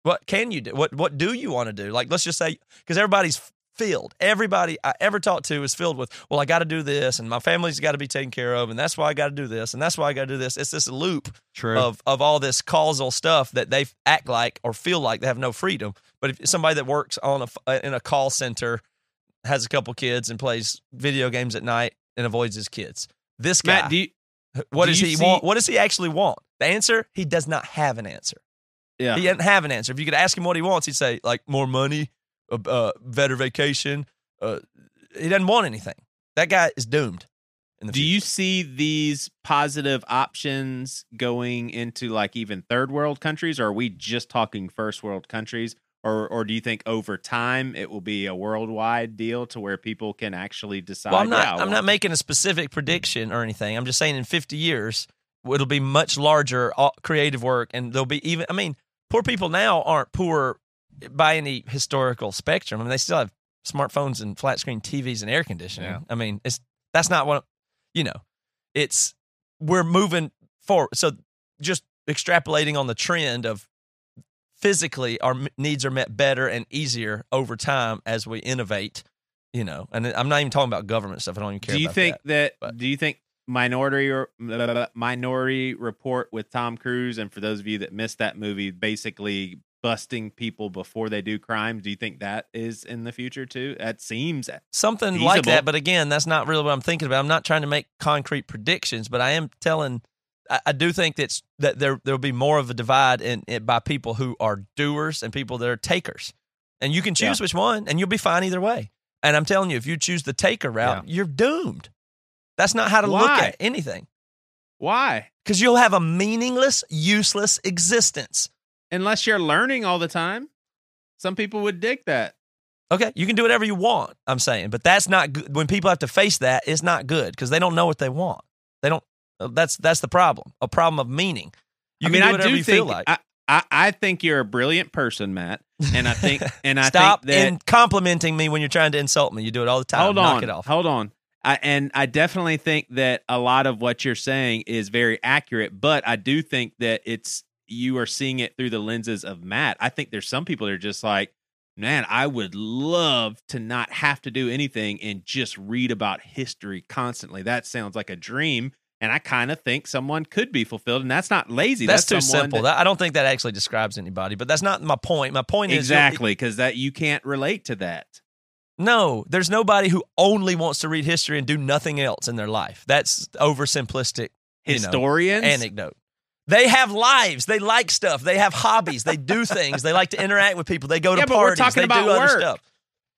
S3: What can you do? What what do you want to do? Like, let's just say, because everybody's filled. Everybody I ever talked to is filled with, well, I got to do this, and my family's got to be taken care of, and that's why I got to do this, and that's why I got to do this. It's this loop
S6: True.
S3: of of all this causal stuff that they act like or feel like they have no freedom. But if somebody that works on a uh, in a call center has a couple kids and plays video games at night and avoids his kids, this guy,
S5: Matt, you,
S3: what
S5: do
S3: does he
S5: see-
S3: want? What does he actually want? The answer: He does not have an answer.
S5: yeah,
S3: He doesn't have an answer. If you could ask him what he wants, he'd say like more money, uh, better vacation. Uh, he doesn't want anything. That guy is doomed.
S5: Do
S3: future.
S5: you see these positive options going into like even third world countries, or are we just talking first world countries? Or, or do you think over time it will be a worldwide deal to where people can actually decide?
S3: Well, I'm not.
S5: yeah,
S3: I'm not making a specific prediction or anything. I'm just saying in 50 years it'll be much larger uh, creative work, and there'll be even. I mean, poor people now aren't poor by any historical spectrum. I mean, they still have smartphones and flat screen TVs and air conditioning.
S6: Yeah.
S3: I mean, it's that's not what you know. It's we're moving forward. So just extrapolating on the trend of physically our needs are met better and easier over time as we innovate you know and i'm not even talking about government stuff i don't even care
S5: do you think
S3: that.
S5: that, do you think minority or minority report with tom cruise and for those of you that missed that movie basically busting people before they do crimes. Do you think that is in the future too? That seems
S3: something like that. But again, that's not really what I'm thinking about. I'm not trying to make concrete predictions, but I am telling. I, I do think that's that there there will be more of a divide in, in by people who are doers and people that are takers, and you can choose which one, and you'll be fine either way. And I'm telling you, if you choose the taker route, you're doomed. That's not how to look at anything
S5: why.
S3: because you'll have a meaningless, useless existence.
S5: Unless you're learning all the time, some people would dig that.
S3: Okay, you can do whatever you want. I'm saying, but that's not good. When people have to face that, it's not good because they don't know what they want. They don't. uh, That's that's the problem. A problem of meaning. You
S5: I mean,
S3: do
S5: I do
S3: you
S5: think
S3: feel like.
S5: I, I I think you're a brilliant person, Matt, and I think and I
S3: Stop
S5: think that
S3: in complimenting me when you're trying to insult me. You do it all the time.
S5: hold
S3: Knock
S5: on,
S3: it off.
S5: hold on. I, and I definitely think that a lot of what you're saying is very accurate, but I do think that it's you are seeing it through the lenses of Matt. I think there's some people that are just like, man, I would love to not have to do anything and just read about history constantly. That sounds like a dream. And I kind of think someone could be fulfilled, and that's not lazy.
S3: That's, too
S5: someone
S3: simple.
S5: that-
S3: I don't think that actually describes anybody. But that's not my point. My point is
S5: exactly because that you can't relate to that.
S3: No, there's nobody who only wants to read history and do nothing else in their life. That's oversimplistic. you know,
S5: Historians,
S3: anecdote. They have lives. They like stuff. They have hobbies. They do things. They like to interact with people. They go to
S5: Yeah, but we're
S3: parties.
S5: talking
S3: they
S5: about
S3: do other
S5: work.
S3: stuff.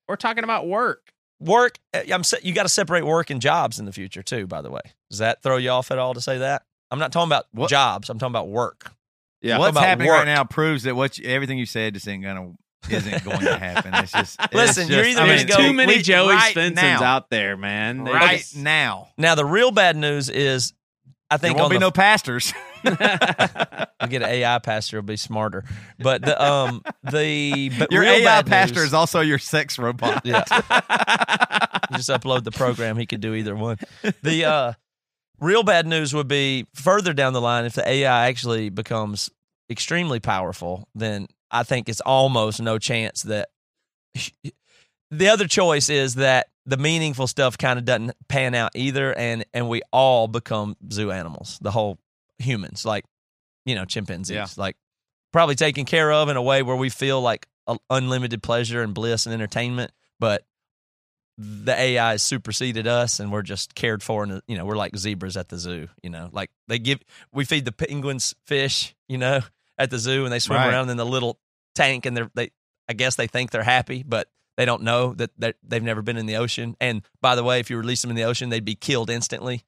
S5: we're talking about work.
S3: Work. uh, I'm. You got to separate work and jobs in the future too. By the way, does that throw you off at all to say that? I'm not talking about
S6: What-
S3: jobs. I'm talking about work.
S5: Yeah.
S6: What's
S3: about
S6: happening
S3: work?
S6: right now proves that what you, everything you said just ain't gonna isn't going to happen. It's just it's
S3: Listen, you're either
S6: I mean,
S3: go-
S5: too many
S6: we-
S5: Joey
S6: right
S5: Svensons out there, man.
S6: Right
S5: just-
S6: now.
S3: Now the real bad news is, I
S6: There
S3: think
S6: won't be
S3: the
S6: no pastors.
S3: we get an AI pastor will be smarter. But the um the but
S6: Your AI pastor
S3: news-
S6: is also your sex robot.
S3: Yeah. Just upload the program. He could do either one. The uh, real bad news would be further down the line if the AI actually becomes extremely powerful. Then I think it's almost no chance that. The other choice is that the meaningful stuff kind of doesn't pan out either, and and we all become zoo animals. The whole humans, like you know, chimpanzees,
S6: Yeah.
S3: like probably taken care of in a way where we feel like a, unlimited pleasure and bliss and entertainment, but the AI has superseded us and we're just cared for and you know we're like zebras at the zoo you know like they give we feed the penguins fish you know at the zoo and they swim
S6: Right.
S3: around in the little tank and they're they I guess they think they're happy but they don't know that they've never been in the ocean and by the way if you release them in the ocean they'd be killed instantly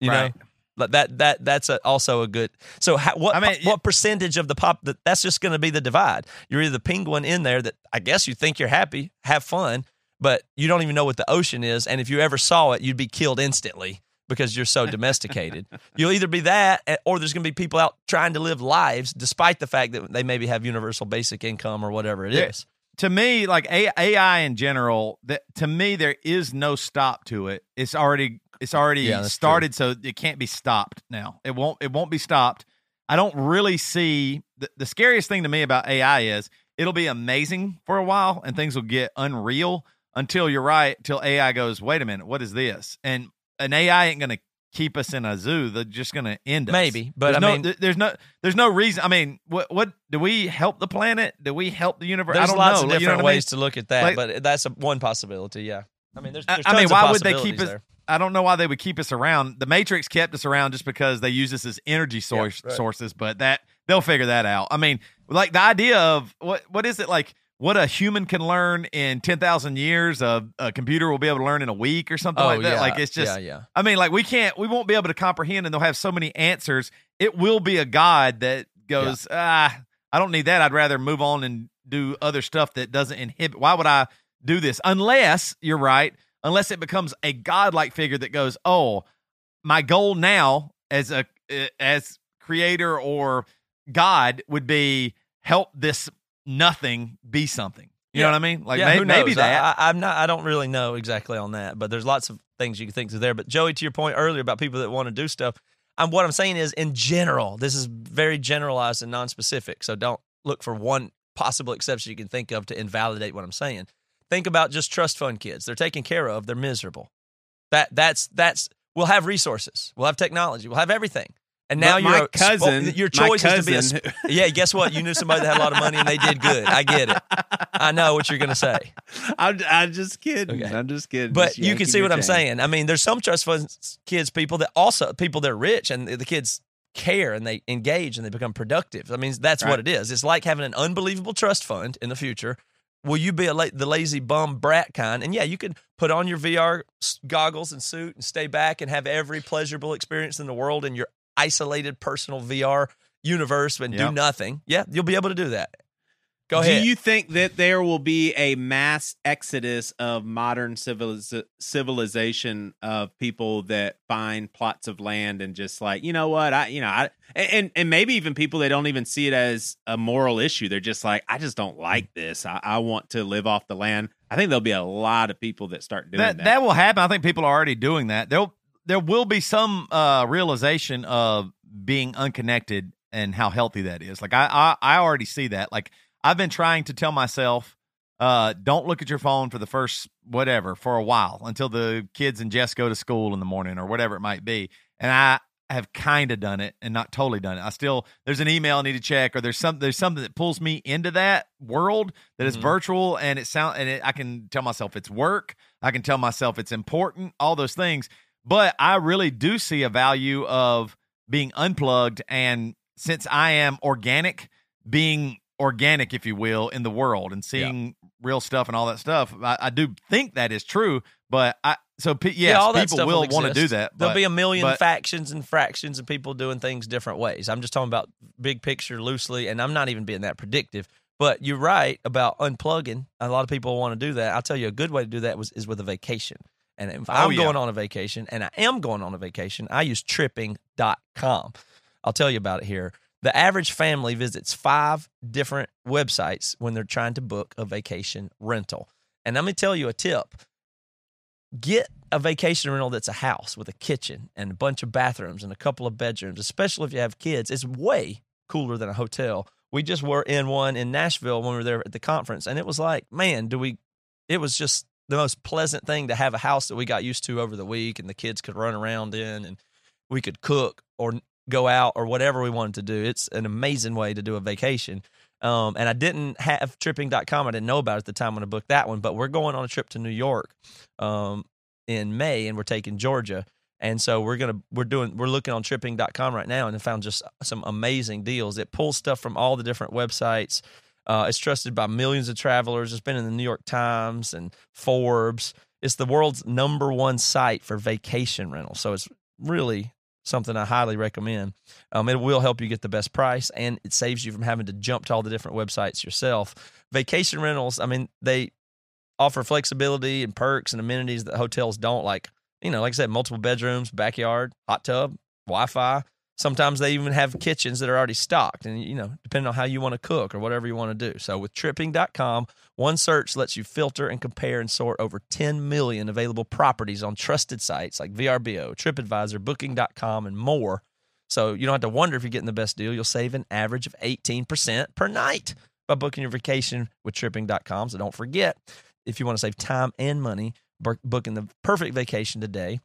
S3: you
S6: Right.
S3: know But that that that's a, also a good. So how, what
S6: I mean,
S3: what percentage of the pop? That, that's just going to be the divide. You're either the penguin in there that I guess you think you're happy, have fun, but you don't even know what the ocean is. And if you ever saw it, you'd be killed instantly because you're so domesticated. You'll either be that, eh, or there's going to be people out trying to live lives despite the fact that they maybe have universal basic income or whatever it is.
S6: To me, like AI in general, that to me there is no stop to it. It's already it's already
S3: Yeah,
S6: started, so it can't be stopped now. It won't it won't be stopped. I don't really see the, the scariest thing to me about AI is it'll be amazing for a while and things will get unreal until you're right, till AI goes, wait a minute, what is this? And an AI ain't gonna keep us in a zoo. They're just gonna end us.
S3: Maybe, but
S6: there's
S3: I
S6: no,
S3: mean-
S6: th- there's no, there's no reason. I mean, what, what do we help the planet? Do we help the universe?
S3: There's
S6: I don't
S3: lots
S6: know.
S3: of different
S6: you know what I mean?
S3: ways to look at that,
S6: Like-
S3: but that's a, one possibility. Yeah, I mean, there's, there's
S6: I mean, why would they keep us?
S3: there.
S6: I don't know why they would keep us around. The Matrix kept us around just because they use us as energy source,
S3: right.
S6: sources, but that they'll figure that out. I mean, like the idea of what what is it like? What a human can learn in ten thousand years, a, a computer will be able to learn in a week or something
S3: Oh
S6: like that.
S3: yeah,
S6: Like it's just,
S3: yeah, yeah.
S6: I mean, like we can't, we won't be able to comprehend, and they'll have so many answers. It will be a God that goes, ah, I don't need that. I'd rather move on and do other stuff that doesn't inhibit. Why would I do this? Unless you're right, unless it becomes a godlike figure that goes, oh, my goal now as a as creator or God would be help this nothing be something. You know what I mean? Like
S3: yeah,
S6: may- maybe that.
S3: I, I'm not. I don't really know exactly on that, but there's lots of things you can think through there. But Joey, to your point earlier about people that want to do stuff, I'm what I'm saying is in general, this is very generalized and non-specific. So don't look for one possible exception you can think of to invalidate what I'm saying. Think about just trust fund kids. They're taken care of. They're miserable. That that's that's we'll have resources. We'll have technology. We'll have everything. And now
S5: But
S3: you're
S5: my
S3: a spo-
S5: cousin.
S3: your choice is to be a sp- yeah. Guess what? You knew somebody that had a lot of money and they did good. I get it. I know what you're gonna say.
S5: I'm, I'm just kidding.
S3: Okay.
S5: I'm just kidding.
S3: But
S5: Just
S3: you can see
S5: your
S3: what I'm saying. I mean, there's some trust funds kids, people that also people that are rich and the kids care and they engage and they become productive. I mean, that's what it is. It's like having an unbelievable trust fund in the future. Will you be a la- the lazy bum brat kind? And yeah, you can put on your VR goggles and suit and stay back and have every pleasurable experience in the world in your isolated personal VR universe and do nothing. Yeah, you'll be able to do that. Go ahead.
S5: Do you think that there will be a mass exodus of modern civiliz- civilization of people that find plots of land and just like, you know what, I, you know, I, and and maybe even people that don't even see it as a moral issue. They're just like, I just don't like this. I, I want to live off the land. I think there'll be a lot of people that start doing
S6: that,
S5: that.
S6: that will happen. I think people are already doing that. There there will be some uh, realization of being unconnected and how healthy that is. Like I, I I already see that. Like I've been trying to tell myself, uh, don't look at your phone for the first whatever for a while until the kids and Jess go to school in the morning or whatever it might be. And I have kind of done it and not totally done it. I still there's an email I need to check or there's some there's something that pulls me into that world that is
S3: Mhm.
S6: virtual and it sound and it, I can tell myself it's work. I can tell myself it's important, all those things. But I really do see a value of being unplugged and since I am organic, being organic, if you will, in the world and seeing real stuff and all that stuff. I, I do think that is true, but I so yes,
S3: all that
S6: people
S3: stuff
S6: will want to do that.
S3: There'll
S6: but-
S3: be a million
S6: but-
S3: factions and fractions and people doing things different ways. I'm just talking about big picture loosely, and I'm not even being that predictive. But you're right about unplugging. A lot of people want to do that. I'll tell you a good way to do that was is with a vacation. And if oh, I'm
S6: Oh, yeah.
S3: going on a vacation, and I am going on a vacation, I use tripping.com. I'll tell you about it here. The average family visits five different websites when they're trying to book a vacation rental. And let me tell you a tip get a vacation rental that's a house with a kitchen and a bunch of bathrooms and a couple of bedrooms, especially if you have kids. It's way cooler than a hotel. We just were in one in Nashville when we were there at the conference, and it was like, man, do we? It was just the most pleasant thing to have a house that we got used to over the week, and the kids could run around in, and we could cook or go out or whatever we wanted to do. It's an amazing way to do a vacation. Um, and I didn't have tripping.com. I didn't know about it at the time when I booked that one, but we're going on a trip to New York um, in May and we're taking Georgia. And so we're going to, we're doing, we're looking on tripping.com right now and found just some amazing deals. It pulls stuff from all the different websites. Uh, it's trusted by millions of travelers. It's been in the New York Times and Forbes. It's the world's number one site for vacation rentals. So it's really something I highly recommend. Um, it will help you get the best price and it saves you from having to jump to all the different websites yourself. Vacation rentals, I mean, they offer flexibility and perks and amenities that hotels don't, like, you know, like I said, multiple bedrooms, backyard, hot tub, Wi Fi. Sometimes they even have kitchens that are already stocked, and you know, depending on how you want to cook or whatever you want to do. So, with tripping.com, one search lets you filter and compare and sort over 10 million available properties on trusted sites like VRBO, TripAdvisor, Booking.com, and more. So, you don't have to wonder if you're getting the best deal. You'll save an average of 18% per night by booking your vacation with tripping.com. So, don't forget, if you want to save time and money booking the perfect vacation today,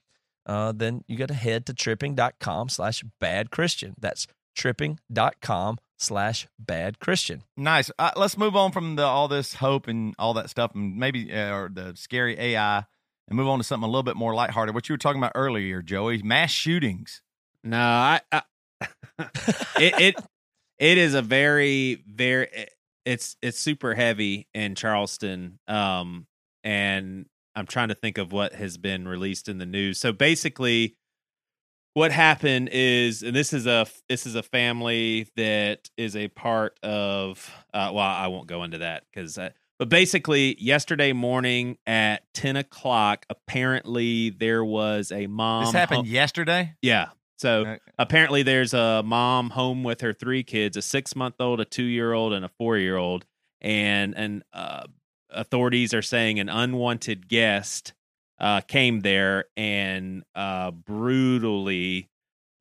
S3: uh, then you got to head to tripping.com slash bad Christian. That's tripping.com slash bad Christian.
S6: Nice. Uh, let's move on from the, all this hope and all that stuff, and maybe uh, or the scary AI, and move on to something a little bit more lighthearted. What you were talking about earlier, Joey, mass shootings.
S5: No, I, I it, it it is a very very it's it's super heavy in Charleston. Um and I'm trying to think of what has been released in the news. So basically what happened is and this is a this is a family that is a part of uh well I won't go into that because but basically yesterday morning at 10 o'clock apparently there was a mom
S6: this happened yesterday.
S5: yeah so
S6: Uh,
S5: apparently there's a mom home with her three kids a six month old a two year old and a four year old and and uh, authorities are saying an unwanted guest uh, came there and uh, brutally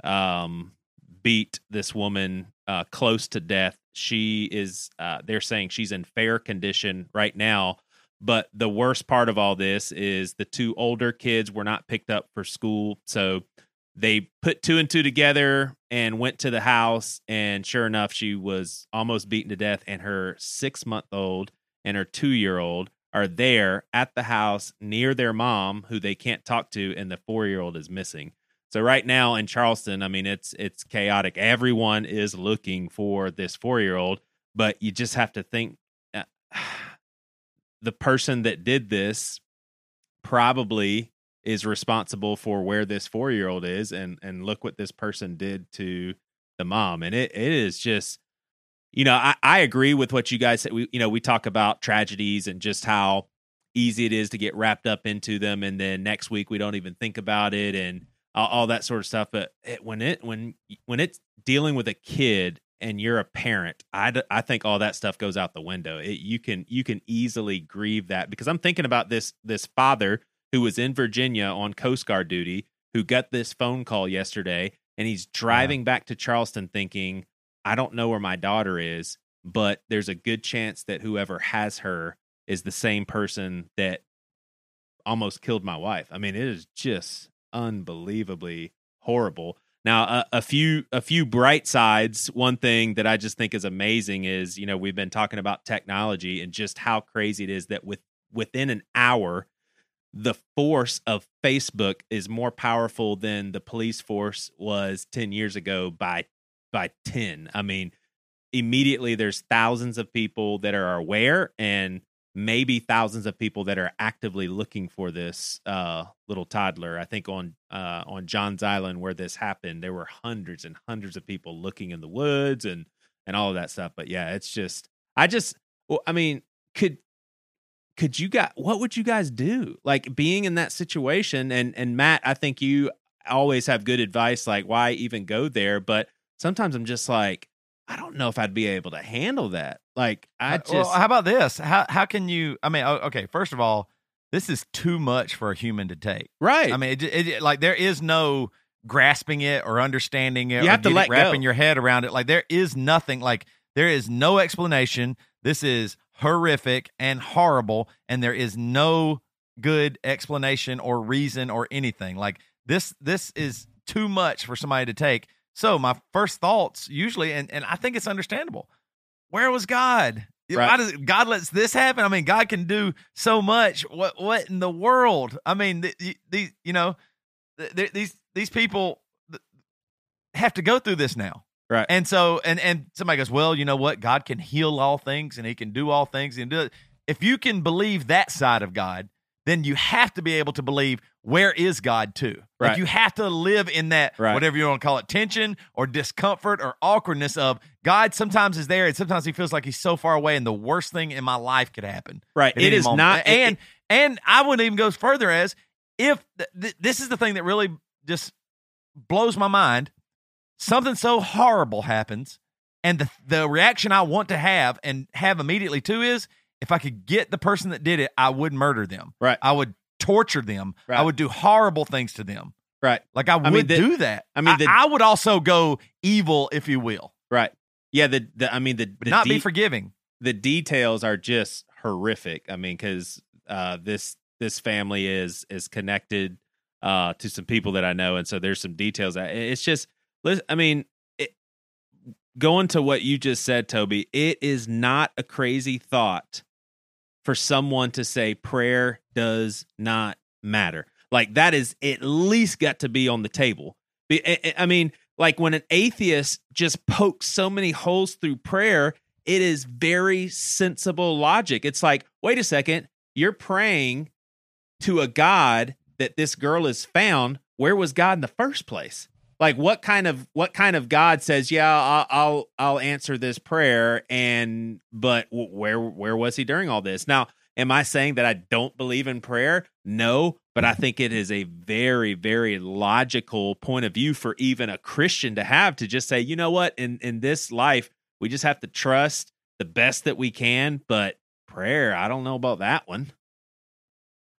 S5: um, beat this woman uh, close to death. She is uh, they're saying she's in fair condition right now. But the worst part of all this is the two older kids were not picked up for school. So they put two and two together and went to the house. And sure enough she was almost beaten to death. And her six month old and her two year old are there at the house near their mom who they can't talk to and the four year old is missing. So right now in charleston i mean it's it's chaotic. Everyone is looking for this four year old but you just have to think uh, the person that did this probably is responsible for where this four year old is and and look what this person did to the mom. And it, it is just you know I, I agree with what you guys said we you know we talk about tragedies and just how easy it is to get wrapped up into them and then next week we don't even think about it and all, all that sort of stuff but it, when it when when it's dealing with a kid and you're a parent I, d- I think all that stuff goes out the window it, you can you can easily grieve that because i'm thinking about this this father who was in Virginia on Coast Guard duty, who got this phone call yesterday, and he's driving yeah. back to Charleston thinking, I don't know where my daughter is, but there's a good chance that whoever has her is the same person that almost killed my wife. I mean, it is just unbelievably horrible. Now, a, a, few a few bright sides. One thing that I just think is amazing is, you know, we've been talking about technology and just how crazy it is that with within an hour the force of Facebook is more powerful than the police force was 10 years ago by by 10. I mean, immediately there's thousands of people that are aware and maybe thousands of people that are actively looking for this uh, little toddler. I think on uh, on Johns Island where this happened, there were hundreds and hundreds of people looking in the woods and and all of that stuff. But yeah, it's just I just well, I mean, could could you guys what would you guys do like being in that situation and and matt i think you always have good advice like why even go there but sometimes i'm just like i don't know if i'd be able to handle that. Like i just well,
S6: how about this? How how can you i mean okay first of all this is too much for a human to take.
S5: Right.
S6: I mean it, it, like there is no grasping it or understanding it
S5: you have to let
S6: wrapping
S5: go.
S6: your head around it. Like there is nothing like there is no explanation. This is horrific and horrible and there is no good explanation or reason or anything. Like this this is too much for somebody to take so my first thoughts usually and, and i think it's understandable where was god right. why does god lets this happen i mean god can do so much what what in the world i mean these the, you know these these people have to go through this now
S5: Right.
S6: And so and and somebody goes, "Well, you know what? God can heal all things and he can do all things and do it." If you can believe that side of God, then you have to be able to believe where is God too.
S5: Right.
S6: Like you have to live in that
S5: right.
S6: whatever you want to call it tension or discomfort or awkwardness of God sometimes is there and sometimes he feels like he's so far away and the worst thing in my life could happen.
S5: Right. It is moment. not
S6: and
S5: it,
S6: and I wouldn't even go further as if th- th- this is the thing that really just blows my mind something so horrible happens and the the reaction I want to have and have immediately too is if I could get the person that did it, I would murder them.
S5: Right.
S6: I would torture them.
S5: Right.
S6: I would do horrible things to them.
S5: Right.
S6: Like I would I mean, the, do that.
S5: I mean, the,
S6: I, I, would also go evil, if you will.
S5: Right. Yeah. The, the I mean the,
S6: the not de- be forgiving.
S5: The details are just horrific. I mean, because uh, this this family is is connected uh, to some people that I know, and so there's some details. That, it's just I mean, going to what you just said, Toby, it is not a crazy thought for someone to say prayer does not matter. Like that is at least got to be on the table. I mean, like when an atheist just pokes so many holes through prayer, it is very sensible logic. It's like, wait a second, you're praying to a God that this girl has found. Where was God in the first place? Like what kind of what kind of god says yeah i'll i'll, I'll answer this prayer and but where where was he during all this? Now am i saying that i don't believe in prayer? No but i think it is a very very logical point of view for even a christian to have to just say you know what? In in this life we just have to trust the best that we can but prayer i don't know about that one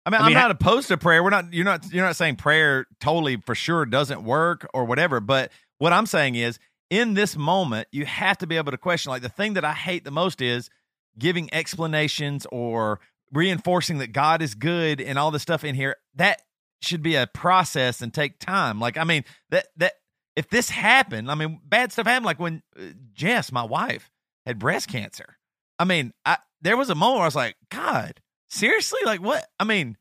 S6: I mean, I am not opposed to prayer. We're not. You're not. You're not saying prayer totally for sure doesn't work or whatever. But what I'm saying is, in this moment, you have to be able to question. Like the thing that I hate the most is giving explanations or reinforcing that God is good and all this stuff in here. That should be a process and take time. Like, I mean, that that if this happened, I mean, bad stuff happened. Like when uh, Jess, my wife, had breast cancer. I mean, I there was a moment where I was like, God, seriously, like what? I mean,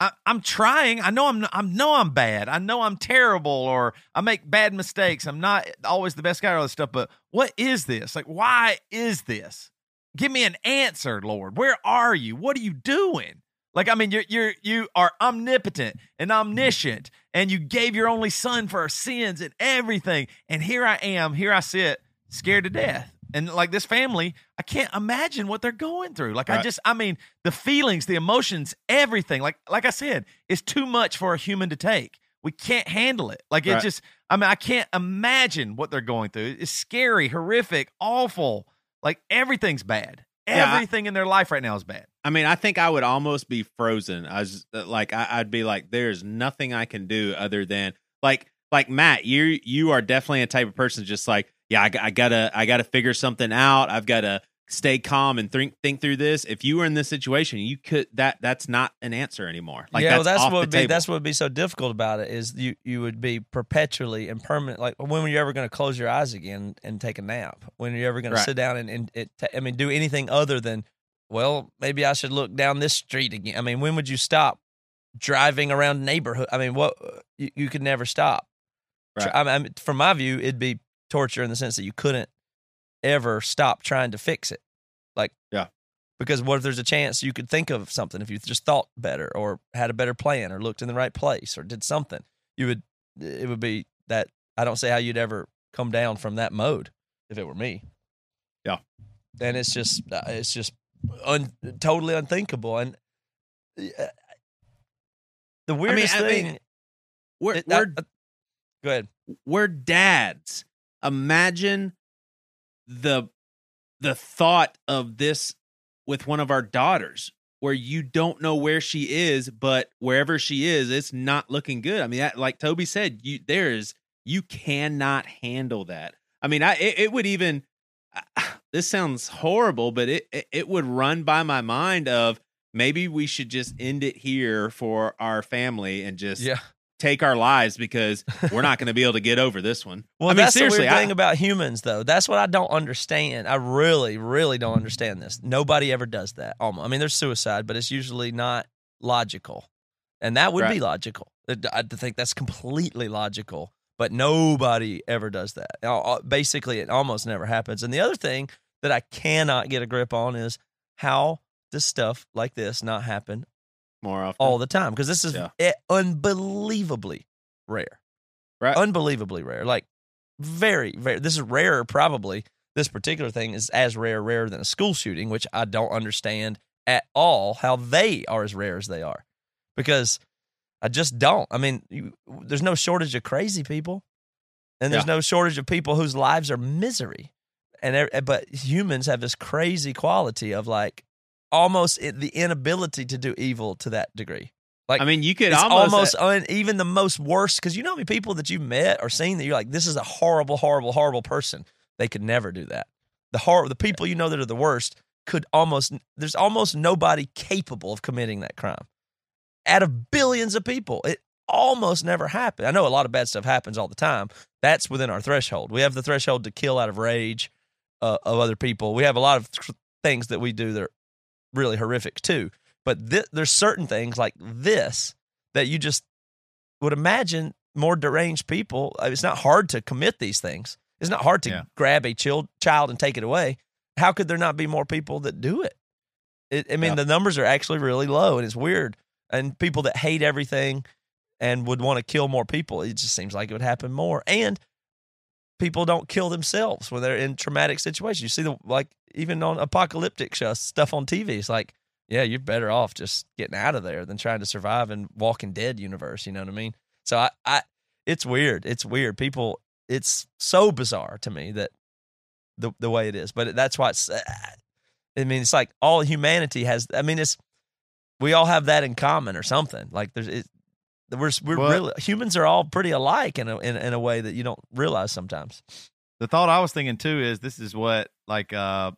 S6: I, I'm trying. I know I'm. I know I'm bad. I know I'm terrible, or I make bad mistakes. I'm not always the best guy, or all this stuff. But what is this? Like, why is this? Give me an answer, Lord. Where are you? What are you doing? Like, I mean, you're you're you are omnipotent and omniscient, and you gave your only son for our sins and everything. And here I am. Here I sit, scared to death. And like this family, I can't imagine what they're going through. Like I just, I mean, the feelings, the emotions, everything. Like like I said, it's too much for a human to take. We can't handle it. Like it
S5: Right.
S6: just, I mean, I can't imagine what they're going through. It's scary, horrific, awful. Like everything's bad.
S5: Yeah, I-
S6: Everything in their life right now is bad.
S5: I mean, I think I would almost be frozen. I was uh, like, I, I'd be like, there's nothing I can do other than like, like Matt, you you are definitely a type of person just like, yeah, I, I gotta I gotta figure something out. I've got to stay calm and think think through this. If you were in this situation, you could that that's not an answer anymore. Like
S3: yeah,
S5: that's,
S3: well, that's what would be
S5: table.
S3: that's what would be so difficult about it is you you would be perpetually and permanent. Like when were you ever going to close your eyes again and take a nap? When are you ever going
S5: Right.
S3: to sit down and, and it, I mean, do anything other than, well, maybe I should look down this street again. I mean, when would you stop driving around neighborhood? I mean, what uh, you, you could never stop.
S5: Right.
S3: I mean, from my view, it'd be torture in the sense that you couldn't ever stop trying to fix it. Like,
S5: Yeah.
S3: Because what if there's a chance you could think of something if you just thought better or had a better plan or looked in the right place or did something? You would, it would be that. I don't see how you'd ever come down from that mode if it were me.
S5: Yeah.
S3: And it's just, uh, it's just un, totally unthinkable. And uh, the weirdest
S5: I mean-
S3: thing.
S5: we're,
S3: it-
S5: we're
S3: I- go ahead.
S5: we're dads. Imagine the the thought of this with one of our daughters where you don't know where she is, but wherever she is, it's not looking good. I mean, that, like Toby said, you there is you cannot handle that. I mean, I it, it would even this sounds horrible, but it, it it would run by my mind of maybe we should just end it here for our family and just
S3: Yeah.
S5: Take our lives because we're not going to be able to get over this one.
S3: Well,
S5: I mean,
S3: that's
S5: seriously,
S3: the weird
S5: I-
S3: thing about humans, though. That's what I don't understand. I really, really don't understand this. Nobody ever does that. Almost. I mean, there's suicide, but it's usually not logical, and that would be logical. Uh, I think that's completely logical, but nobody ever does that. Al- al- Basically, it almost never happens. And the other thing that I cannot get a grip on is how does stuff like this not happen
S5: more often.
S3: all the time? Because this is
S5: Yeah.
S3: eh, unbelievably rare
S5: right.
S3: unbelievably rare. Like very, very. This is rarer, probably. This particular thing is as rare, rarer than a school shooting, which I don't understand at all how they are as rare as they are, because I just don't. I mean, you, there's no shortage of crazy people, and there's
S5: Yeah.
S3: no shortage of people whose lives are misery, and e- but humans have this crazy quality of like almost the inability to do evil to that degree. Like
S5: I mean, you could almost,
S3: almost, un, even the most worst because you know how many people that you've met or seen that you're like, this is a horrible, horrible, horrible person. They could never do that. The horror, the people you know that are the worst could almost. There's almost nobody capable of committing that crime. Out of billions of people, it almost never happened. I know a lot of bad stuff happens all the time. That's within our threshold. We have the threshold to kill out of rage uh, of other people. We have a lot of th- things that we do that are really horrific too. But th- there's certain things like this that you just would imagine more deranged people. Uh, it's not hard to commit these things. It's not hard to
S6: Yeah.
S3: grab a child child and take it away. How could there not be more people that do it? it I mean,
S5: Yeah.
S3: the numbers are actually really low, and it's weird. And people that hate everything and would want to kill more people, it just seems like it would happen more. And people don't kill themselves when they're in traumatic situations. You see the like even on apocalyptic show, stuff on TV. It's like, yeah, you're better off just getting out of there than trying to survive in Walking Dead universe. You know what I mean? So I, I, it's weird. It's weird. People, it's so bizarre to me that the the way it is. But that's why it's. I mean, it's like all humanity has. I mean, it's we all have that in common or something. Like there's. It, we're we're
S6: Well-
S3: really humans are all pretty alike in a in, in a way that you don't realize sometimes.
S6: the thought I was thinking too is this is what like uh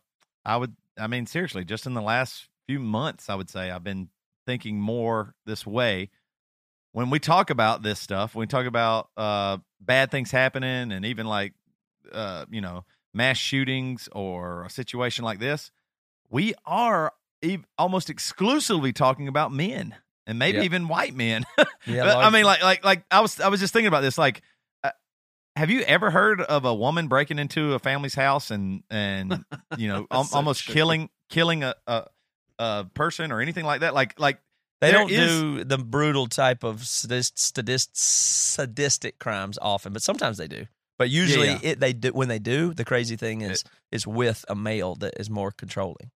S6: I would I mean seriously just in the last few months I would say I've been thinking more this way when we talk about this stuff, when we talk about uh, bad things happening, and even like uh, you know mass shootings or a situation like this, we are almost exclusively talking about men and maybe
S3: Yeah.
S6: even white men.
S3: Yeah,
S6: But, I mean, like, like, like I was, I was just thinking about this. Like, uh, have you ever heard of a woman breaking into a family's house and and you know al-
S5: So
S6: almost
S5: true.
S6: killing killing a, a a person or anything like that? Like, like
S3: They don't
S6: is-
S3: do the brutal type of sadist, sadist, sadistic crimes often, but sometimes they do. But usually,
S6: yeah.
S3: it they do when they do. The crazy thing is, is with a male that is more controlling.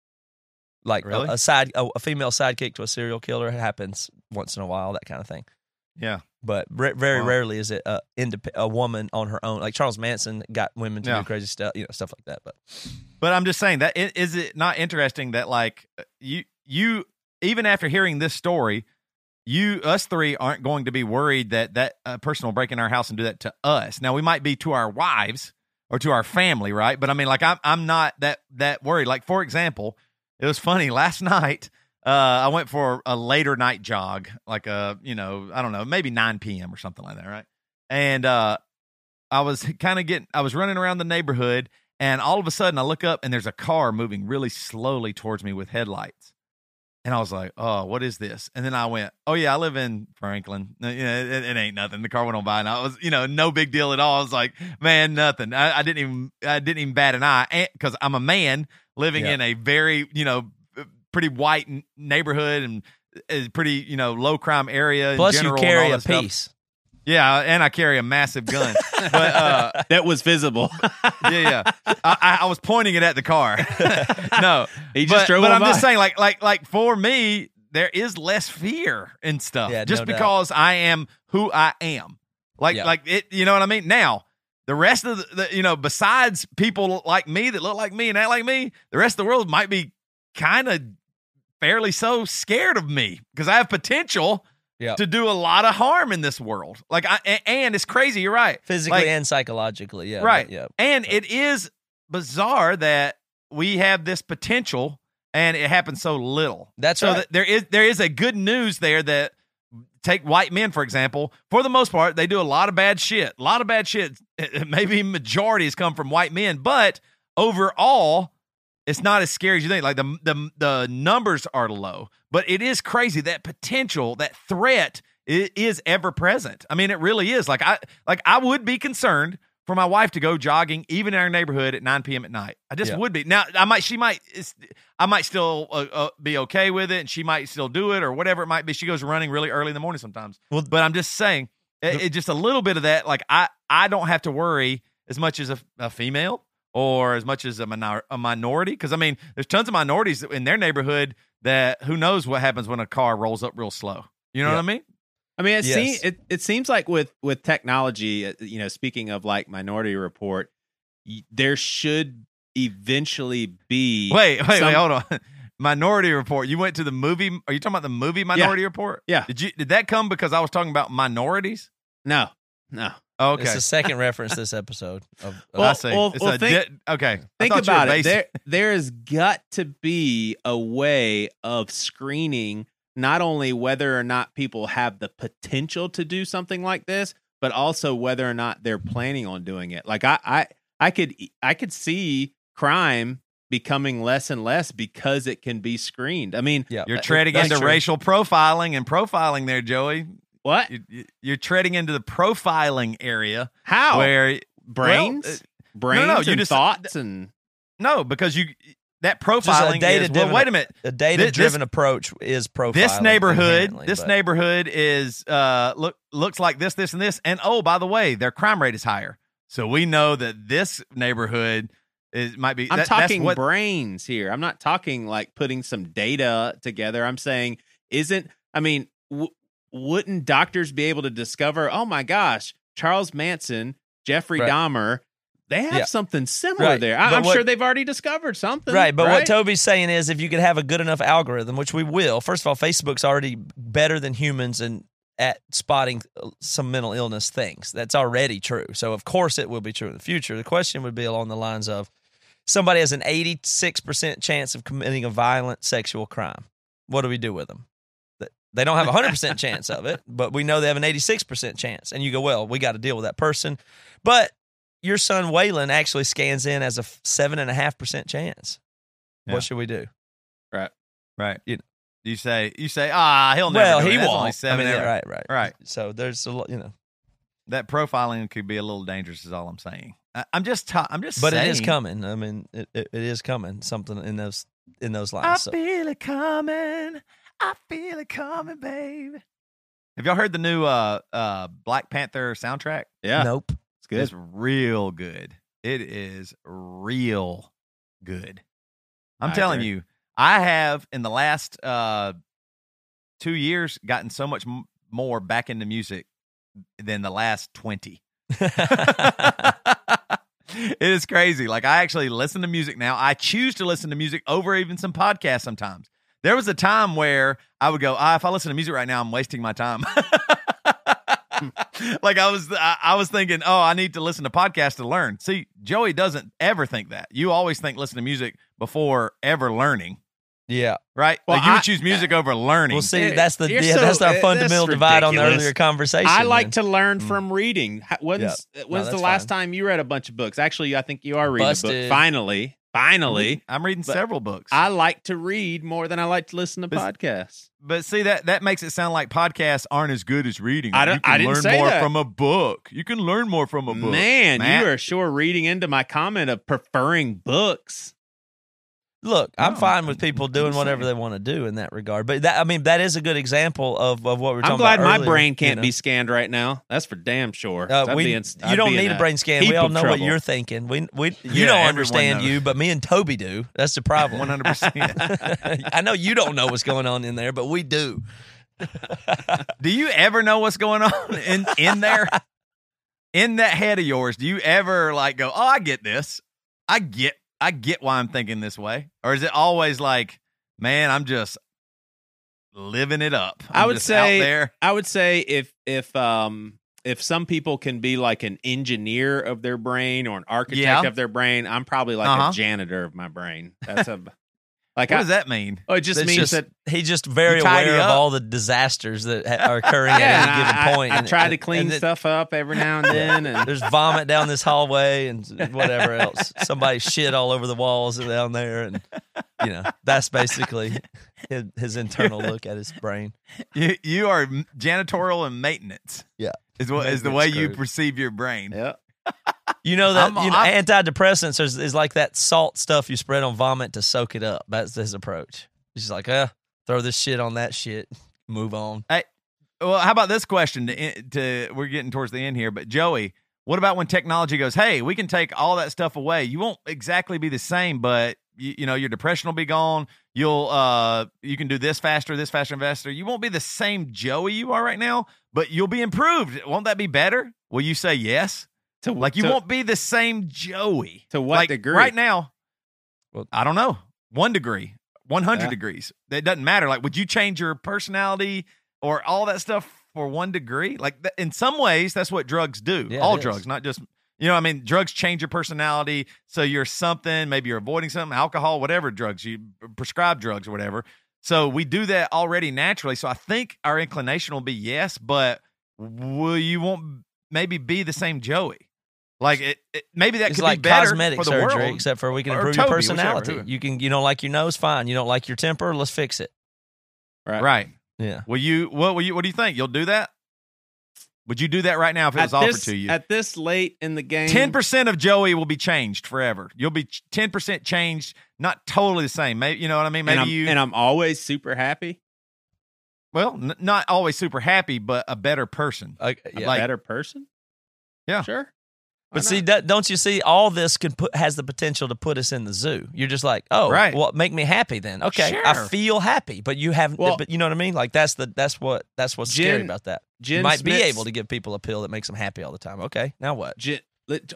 S3: Like a-
S6: Really?
S3: a, side, a, a female sidekick to a serial killer happens once in a while. That kind of thing.
S6: Yeah,
S3: But re- very
S6: Wow.
S3: rarely is it a, indep- a woman on her own. Like Charles Manson got women to
S6: Yeah.
S3: do crazy stuff, you know, stuff like that. But
S6: But I'm just saying that is it not interesting that like uh, you you even after hearing this story, you us three aren't going to be worried that that uh, person will break in our house and do that to us. Now we might be to our wives or to our family, right? But I mean, like I'm I'm not that that worried. Like for example, it was funny last night. Uh, I went for a later night jog, like a you know I don't know maybe 9 p.m. or something like that, right? And uh, I was kind of getting I was running around the neighborhood and all of a sudden I look up and there's a car moving really slowly towards me with headlights. And I was like, "Oh, what is this?" And then I went, "Oh yeah, I live in Franklin. Know, it, it ain't nothing." The car went on by, and I was, you know, no big deal at all. I was like, "Man, nothing." I, I didn't even, I didn't even bat an eye because I'm a man living
S3: Yeah.
S6: in a very, you know, pretty white n- neighborhood and a pretty, you know, low crime area.
S3: plus, you carry a
S6: stuff.
S3: piece.
S6: Yeah, and I carry a massive gun. but uh,
S5: that was visible.
S6: yeah, yeah. I, I, was pointing it at the car. no,
S5: He just
S6: but,
S5: drove
S6: But I'm just saying, like, like, like for me, there is less fear and stuff,
S3: Yeah,
S6: just
S3: no doubt.
S6: because I am who I am. Like,
S3: Yeah.
S6: like it. You know what I mean? Now, the rest of the, the, you know, besides people like me that look like me and act like me, the rest of the world might be kind of fairly so scared of me because I have potential.
S3: Yeah.
S6: To do a lot of harm in this world, like I and it's crazy. You're right,
S3: physically
S6: Like-
S3: and psychologically. Yeah,
S6: Right.
S3: Yeah,
S6: and it is bizarre that we have this potential and it happens so little.
S3: That's
S6: so
S3: right.
S6: that there is there is a good news there that take white men for example. For the most part, they do a lot of bad shit. A lot of bad shit. Maybe majority has come from white men, but overall, it's not as scary as you think. Like the the the numbers are low, but it is crazy that potential, that threat is ever present. I mean, it really is. Like I like I would be concerned for my wife to go jogging even in our neighborhood at 9 p.m. at night. I just
S3: Yeah.
S6: would be. Now I might she might I might still uh, uh, be okay with it, and she might still do it or whatever it might be. She goes running really early in the morning sometimes.
S3: Well,
S6: but I'm just saying, it, it- just a little bit of that. Like I I don't have to worry as much as a, a female or as much as a, minor, a minority because I mean, there's tons of minorities in their neighborhood that who knows what happens when a car rolls up real slow. You know
S3: Yeah.
S6: what I mean?
S5: I mean, it,
S3: Yes.
S5: seems, it it seems like with with technology, uh, you know, speaking of like Minority Report, y- there should eventually be
S6: Wait, wait,
S5: some-
S6: wait, hold on. Minority Report. You went to the movie. Are you talking about the movie Minority Report?
S5: Yeah.
S6: Did you? Did that come because I was talking about minorities?
S5: No, no.
S6: Oh, okay.
S3: It's the second reference this episode. Of, of
S6: I
S5: Well,
S6: see.
S5: well,
S6: It's
S5: well,
S6: a
S5: think-
S6: di- okay.
S5: Think
S6: thought you were
S5: about it. There, there has got to be a way of screening not only whether or not people have the potential to do something like this, but also whether or not they're planning on doing it. Like I, I, I could, I could see crime becoming less and less because it can be screened. I mean,
S3: yeah,
S6: You're
S3: that-
S6: treading into
S3: true.
S6: racial profiling and profiling there, Joey.
S5: what?
S6: You- you- You're treading into the profiling area
S5: How?
S6: where
S5: brains,
S6: Well, uh,
S5: brains,
S6: no, you
S5: and
S6: just-
S5: thoughts, and
S6: no, because you that
S3: Just a
S6: profiling is,
S3: data-driven-
S6: well, wait a minute.
S3: A data-driven approach is profiling.
S6: This neighborhood, this
S3: but-
S6: neighborhood is uh look looks like this, this, and this. And oh, by the way, their crime rate is higher. So we know that this neighborhood is might be.
S5: I'm
S6: that- that's
S5: talking
S6: what,
S5: brains here. I'm not talking like putting some data together. I'm saying, isn't, I mean, w- wouldn't doctors be able to discover, oh my gosh, Charles Manson, Jeffrey
S3: Right.
S5: Dahmer, they have
S3: Yeah.
S5: something similar
S3: Right.
S5: there. I, I'm
S3: what-
S5: sure they've already discovered something.
S3: Right, but what? Toby's saying is if you could have a good enough algorithm, which we will, first of all, Facebook's already better than humans and at spotting uh, some mental illness things. That's already true. So of course it will be true in the future. The question would be along the lines of somebody has an 86% chance of committing a violent sexual crime. What do we do with them? They don't have a 100% chance of it, but we know they have an 86% chance. And you go, well, we got to deal with that person. But your son Waylon actually scans in as a 7.5% chance.
S6: Yeah.
S3: What should we do?
S6: Right. Right.
S3: You-
S6: You say you say ah he'll never.
S3: well,
S6: it.
S3: he
S6: That's
S3: won't.
S6: Only
S3: I
S6: seven
S3: mean, yeah, right, right.
S6: Right.
S3: So there's a lot, you know,
S6: That profiling could be a little dangerous. Is all I'm saying. I, I'm just. i I'm just.
S3: but
S6: saying.
S3: it is coming. I mean, it, it, it is coming. Something in those in those
S6: I.
S3: So.
S6: feel it coming. I feel it coming, baby. Have y'all heard the new uh uh Black Panther soundtrack?
S5: Yeah,
S3: Nope.
S5: it's good.
S6: It's real good. It is real good. I'm
S5: I
S6: telling
S5: agree.
S6: you, I have in the last uh two years gotten so much m- more back into music than the last 20. it is crazy. Like I actually listen to music now. I choose to listen to music over even some podcasts sometimes. There was a time where I would go, ah, if I listen to music right now, I'm wasting my time. like I was, I, I was thinking, oh, I need to listen to podcasts to learn. See, Joey doesn't ever think that. You always think listen to music before ever learning,
S3: yeah.
S6: right?
S5: Well,
S6: like you would choose music over learning.
S3: Well, see, that's the yeah,
S5: so-
S3: that's our fundamental
S5: that's
S3: divide on the earlier conversation.
S5: I like
S3: man.
S5: to learn
S6: Mm.
S5: from reading. How- When's
S3: Yeah.
S5: when's
S3: No,
S5: the last
S3: fine.
S5: time you read a bunch of books? Actually, I think you are reading a book. Finally, finally.
S6: I'm reading
S5: But
S6: several books.
S5: I like to read more than I like to listen to
S6: But-
S5: podcasts.
S6: But see that that makes it sound like podcasts aren't as good as reading.
S5: I don't-
S6: you can
S5: I didn't
S6: learn
S5: say
S6: more
S5: that.
S6: from a book. You can learn more from a book.
S5: Man,
S6: Matt.
S5: you are sure reading into my comment of preferring books.
S3: Look, I'm fine with people doing whatever they want to do in that regard. But that, I mean, that is a good example of, of what we're talking about.
S5: I'm glad my
S3: earlier,
S5: brain can't
S3: know.
S5: be scanned right now. That's for damn sure.
S3: Uh, we,
S5: in-
S3: you don't need a brain scan. We all know what you're thinking. We, we, you
S6: Yeah,
S3: don't understand
S6: knows.
S3: you, but me and Toby do. That's the problem.
S6: One hundred percent.
S3: I know you don't know what's going on in there, but we do.
S6: Do you ever know what's going on in in there? In that head of yours, do you ever like go, "Oh, I get this. I get I get why I'm thinking this way." Or is it always like, "Man, I'm just living it up."
S5: I
S6: I'm
S5: would say-
S6: there.
S5: I would say if if um if some people can be like an engineer of their brain or an architect
S6: Yeah.
S5: of their brain, I'm probably like
S6: Uh-huh.
S5: a janitor of my brain. That's a like
S6: What
S5: I,
S6: does that mean?
S5: Oh, it just
S3: It's
S5: means
S3: just-
S5: that
S3: He's just very
S6: You tidy
S3: aware of all the disasters that ha- are occurring at any given
S5: I,
S3: point.
S5: I, I
S3: and-
S5: try to clean
S3: and it-
S5: stuff up every now and then, and
S3: There's vomit down this hallway and whatever else. Somebody shit all over the walls down there, and you know that's basically his, his internal look at his brain.
S6: You you are janitorial and maintenance.
S3: Yeah.
S6: Is what is the way
S3: Maintenance
S6: you perceive your brain.
S5: yeah.
S3: You know that
S6: I'm-
S3: you know,
S6: I'm-
S3: antidepressants is, is like that salt stuff you spread on vomit to soak it up. That's his approach. He's like, uh, throw this shit on that shit, move on.
S6: Hey, well, how about this question? To, to we're getting towards the end here, but Joey, what about when technology goes, "Hey, we can take all that stuff away. You won't exactly be the same, but you, you know your depression will be gone. You'll uh you can do this faster, this faster, and faster. You won't be the same Joey you are right now, but you'll be improved. Won't that be better? Will you say yes?
S5: To
S6: Like you
S5: to,
S6: won't be the same Joey.
S5: to what
S6: like
S5: degree?
S6: right now
S3: Well-
S6: i don't know. One degree. 100
S5: Yeah.
S6: degrees. It doesn't matter. Like would you change your personality or all that stuff for one degree? Like th- in some ways that's what drugs do.
S3: Yeah,
S6: all
S3: is.
S6: drugs not just you know i mean? Drugs change your personality. So you're something. Maybe you're avoiding something alcohol whatever drugs you prescribe drugs or whatever. So we do that already naturally. So i think our inclination will be yes but will you won't maybe be the same joey like it, it maybe that
S3: it's
S6: could
S3: like
S6: be better
S3: cosmetic
S6: for the
S3: surgery,
S6: world.
S3: except for we can
S6: Or
S3: improve
S6: Toby,
S3: your personality.
S6: who-
S3: You can, you don't like your nose, fine. You don't like your temper, let's fix it.
S5: Right.
S6: Right.
S3: Yeah.
S6: Will you? What will you? What do you think? You'll do that? Would you do that right now if it
S5: At
S6: was offered
S5: this,
S6: to you?
S5: at this late in the game,
S6: Ten percent of Joey will be changed forever. You'll be ten percent changed, not totally the same. Maybe you know what I mean. Maybe
S5: and
S6: you.
S5: and I'm always super happy.
S6: well, n- not always super happy, but a better person.
S3: Uh,
S5: A
S3: yeah.
S6: Like-
S5: better person.
S6: Yeah.
S5: sure.
S3: But see, don't you see? All this can put has the potential to put us in the zoo. You're just like, oh,
S6: Right.
S3: Well, make me happy then. Okay, I feel happy, but you haven't.
S5: Well-
S3: but you know what I mean? Like that's the that's what that's what's scary about that.
S5: Jen
S3: you might be able to give people a pill that makes them happy all the time. Okay, now what?
S5: Jen,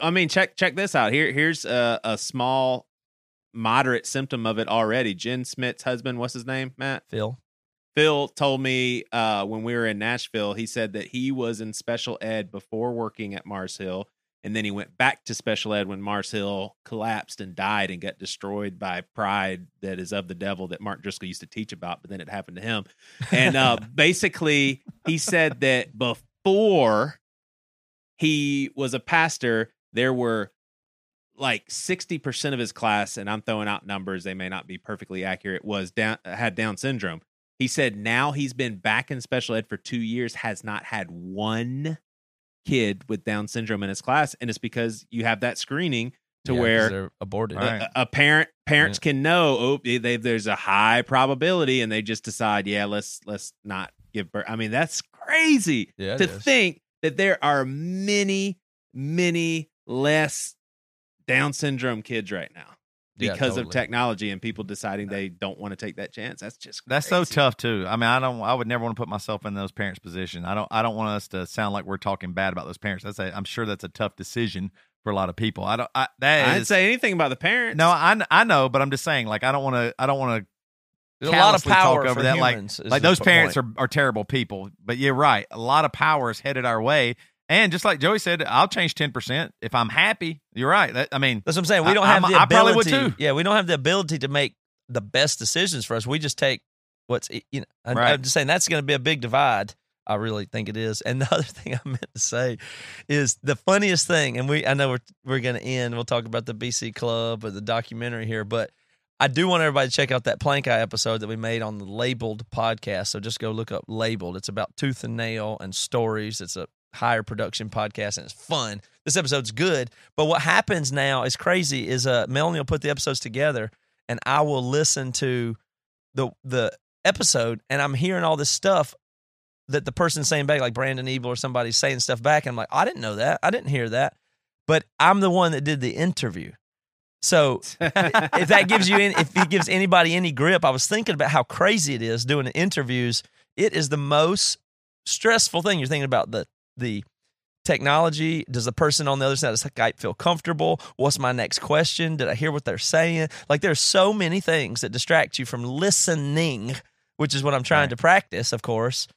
S5: I mean, check check this out. Here, here's a, a small, moderate symptom of it already. Jen Smith's husband, what's his name? Matt
S3: Phil.
S5: Phil told me uh, when we were in Nashville. He said that he was in special ed before working at Mars Hill. And then he went back to special ed when Mars Hill collapsed and died and got destroyed by pride that is of the devil that Mark Driscoll used to teach about, but then it happened to him. And uh, basically, he said that before he was a pastor, there were like 60% of his class and I'm throwing out numbers they may not be perfectly accurate was down had down syndrome. He said now he's been back in special ed for 2 years has not had one kid with down syndrome in his class and it's because you have that screening to
S3: Yeah, 'cause
S5: where
S3: they're aborted.
S6: Right.
S5: a, a parent parents can know oh they, they- there's a high probability and they just decide yeah let's let's not give birth. I mean that's crazy
S3: Yeah,
S5: to
S3: is.
S5: think that there are many many less Down syndrome kids right now
S3: Yeah,
S5: because of technology and people deciding they don't want to take that chance. That's just
S6: That's so tough too. I mean, I don't. I would never want to put myself in those parents' position. I don't. I don't want us to sound like we're talking bad about those parents. That's a. I'm sure that's a tough decision for a lot of people. I don't. I, that
S5: I didn't
S6: is-
S5: say anything about the parents.
S6: No, I I know, but I'm just saying. Like, I don't want to. I don't want to.
S3: There's a lot of power
S6: over
S3: for
S6: that. Like, like those parents
S3: point.
S6: are are terrible people. But you're right. A lot of power is headed our way. And just like Joey said, I'll change ten percent if I'm happy. You're right. That, I mean,
S3: That's what I'm saying. We don't have
S6: I'm-
S3: the
S6: I
S3: ability.
S6: probably would too.
S3: Yeah, we don't have the ability to make the best decisions for us. We just take what's you know. I,
S6: Right.
S3: I'm just saying that's going to be a big divide. I really think it is. And the other thing I meant to say is the funniest thing, and we I know we're we're going to end. We'll talk about the BC Club or the documentary here, but I do want everybody to check out that Plankeye episode that we made on the Labeled podcast. So just go look up Labeled. It's about tooth and nail and stories. It's a higher production podcast and it's fun. This episode's good. But what happens now is crazy is uh Melanie will put the episodes together and I will listen to the the episode and I'm hearing all this stuff that the person's saying back, like Brandon Ebel or somebody's saying stuff back. And I'm like, I didn't know that. I didn't hear that. But I'm the one that did the interview. So if that gives you any, if it gives anybody any grip, I was thinking about how crazy it is doing interviews. It is the most stressful thing. You're thinking about the the technology. Does the person on the other side of Skype feel comfortable? What's my next question? Did I hear what they're saying? Like there's so many things that distract you from listening, which is what I'm trying
S6: Right.
S3: to practice, of course.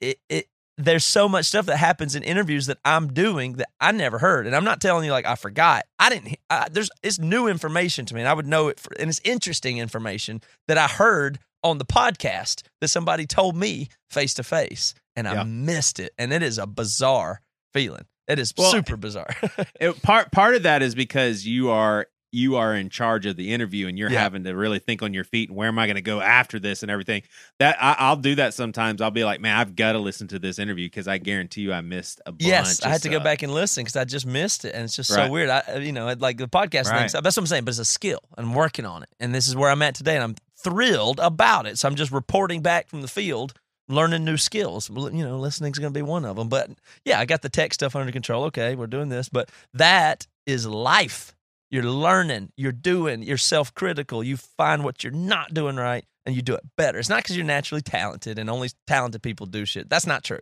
S3: It it there's so much stuff that happens in interviews that I'm doing that I never heard, and I'm not telling you like I forgot. I didn't. I, there's it's new information to me, and I would know it, for, and it's interesting information that I heard on the podcast that somebody told me face to face, and I missed it, and it is a bizarre feeling. It is
S5: Well,
S3: super bizarre.
S5: It- part part of that is because you are you are in charge of the interview and you're
S3: Yeah.
S5: having to really think on your feet and where am I going to go after this and everything. That I, I'll do that sometimes. I'll be like, man, I've got to listen to this interview because I guarantee you I missed a bunch.
S3: yes, I had to go back and listen because I just missed it, and it's just uh,
S5: Right.
S3: so weird. I, you know, like the podcast
S6: Right.
S3: thing. That's what I'm saying. But it's a skill, and I'm working on it, and this is where I'm at today, and I'm thrilled about it. So I'm just reporting back from the field, learning new skills. You know, listening's going to be one of them. But yeah, I got the tech stuff under control. Okay, we're doing this, but that is life. You're learning, you're doing, you're self critical. You find what you're not doing right, and you do it better. It's not because you're naturally talented, and only talented people do shit. That's not true.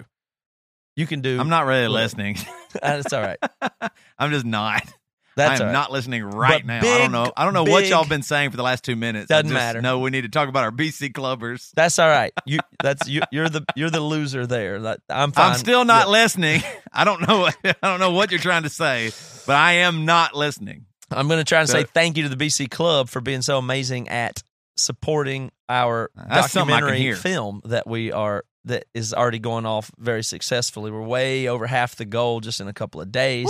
S3: You can do.
S6: I'm not really listening.
S3: Uh, That's all right.
S6: I'm just not.
S3: That's
S6: I'm
S3: all right.
S6: not listening right
S3: But
S6: now. I don't know. I don't know what y'all been saying for the last two minutes.
S3: Doesn't
S6: I just
S3: matter.
S6: No, we need to talk about our BC clubbers.
S3: That's all right. You that's you, you're the you're the loser there. I'm fine.
S6: I'm still not
S3: Yeah.
S6: listening. I don't know. I don't know what you're trying to say, but I am not listening.
S3: I'm going to try and
S6: So-
S3: say thank you to the BC Club for being so amazing at supporting our
S6: That's something I can
S3: documentary film that we are that is already going off very successfully. We're way over half the goal just in a couple of days.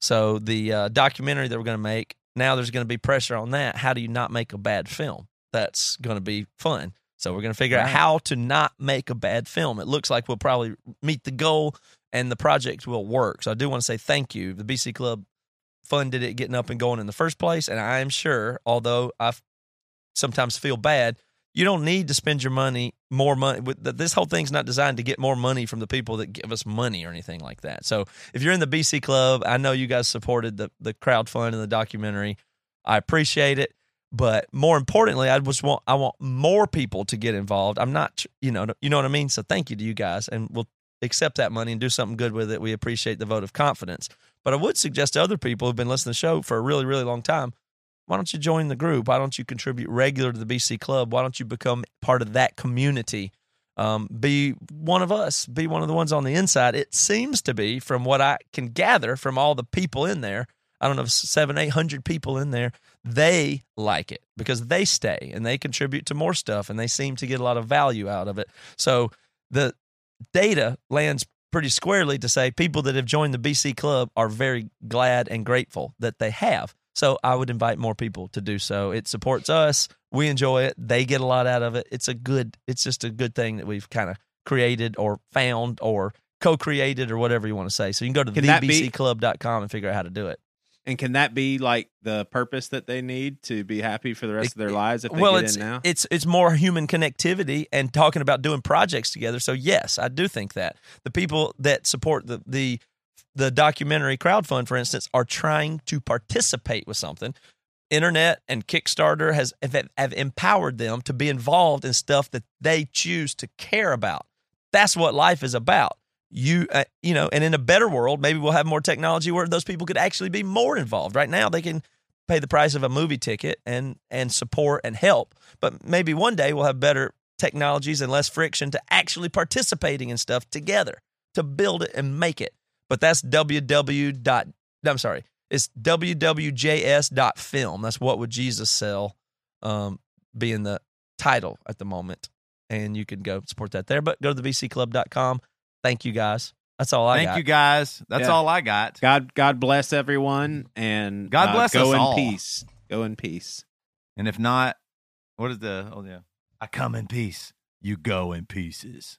S3: So the uh, documentary that we're going to make now, there's going to be pressure on that. How do you not make a bad film? That's going to be fun. So we're going to figure out how to not make a bad film. It looks like we'll probably meet the goal and the project will work. So I do want to say thank you. The BC Club funded it getting up and going in the first place, and I am sure, although I sometimes feel bad, you don't need to spend your money more money. This whole thing's not designed to get more money from the people that give us money or anything like that. So if you're in the BC Club, I know you guys supported the the crowdfund and the documentary. I appreciate it. But more importantly, I just want I want more people to get involved. I'm not, you know, you know what I mean. So thank you to you guys, and we'll accept that money and do something good with it. We appreciate the vote of confidence. But I would suggest to other people who've been listening to the show for a really, really long time, why don't you join the group? Why don't you contribute regular to the BC Club? Why don't you become part of that community um, be one of us, be one of the ones on the inside. It seems to be, from what I can gather from all the people in there, I don't know, seven, eight hundred people in there, they like it because they stay and they contribute to more stuff and they seem to get a lot of value out of it. So the data lands pretty squarely to say people that have joined the BC club are very glad and grateful that they have. So I would invite more people to do so. It supports us. We enjoy it. They get a lot out of it. It's a good, it's just a good thing that we've kind of created or found or co-created or whatever you want to say. So you can go to
S5: Can
S3: thebcclub.com and figure out how to do it.
S5: And can that be like the purpose that they need to be happy for the rest of their lives if they
S3: well,
S5: get
S3: it's
S5: in now?
S3: it's it's more human connectivity and talking about doing projects together. So yes, I do think that the people that support the the the documentary crowdfund, for instance, are trying to participate with something. Internet and Kickstarter has have, empowered them to be involved in stuff that they choose to care about. That's what life is about. You uh, you know, and in a better world, maybe we'll have more technology where those people could actually be more involved. Right now, they can pay the price of a movie ticket and and support and help. But maybe one day we'll have better technologies and less friction to actually participating in stuff together to build it and make it. But that's www. dot I'm sorry. It's wwjs.film. That's what would Jesus sell um, being the title at the moment. And you can go support that there. But go to thebcclub.com. Thank you guys. That's all I got.
S6: Thank
S3: got.
S6: you guys. That's
S5: Yeah.
S6: all I got.
S5: God, God bless everyone, and
S6: God
S5: uh,
S6: bless
S5: go
S6: us
S5: in
S6: all.
S5: peace. Go in peace.
S6: And if not, what is the? Oh yeah, I come in peace. You go in pieces.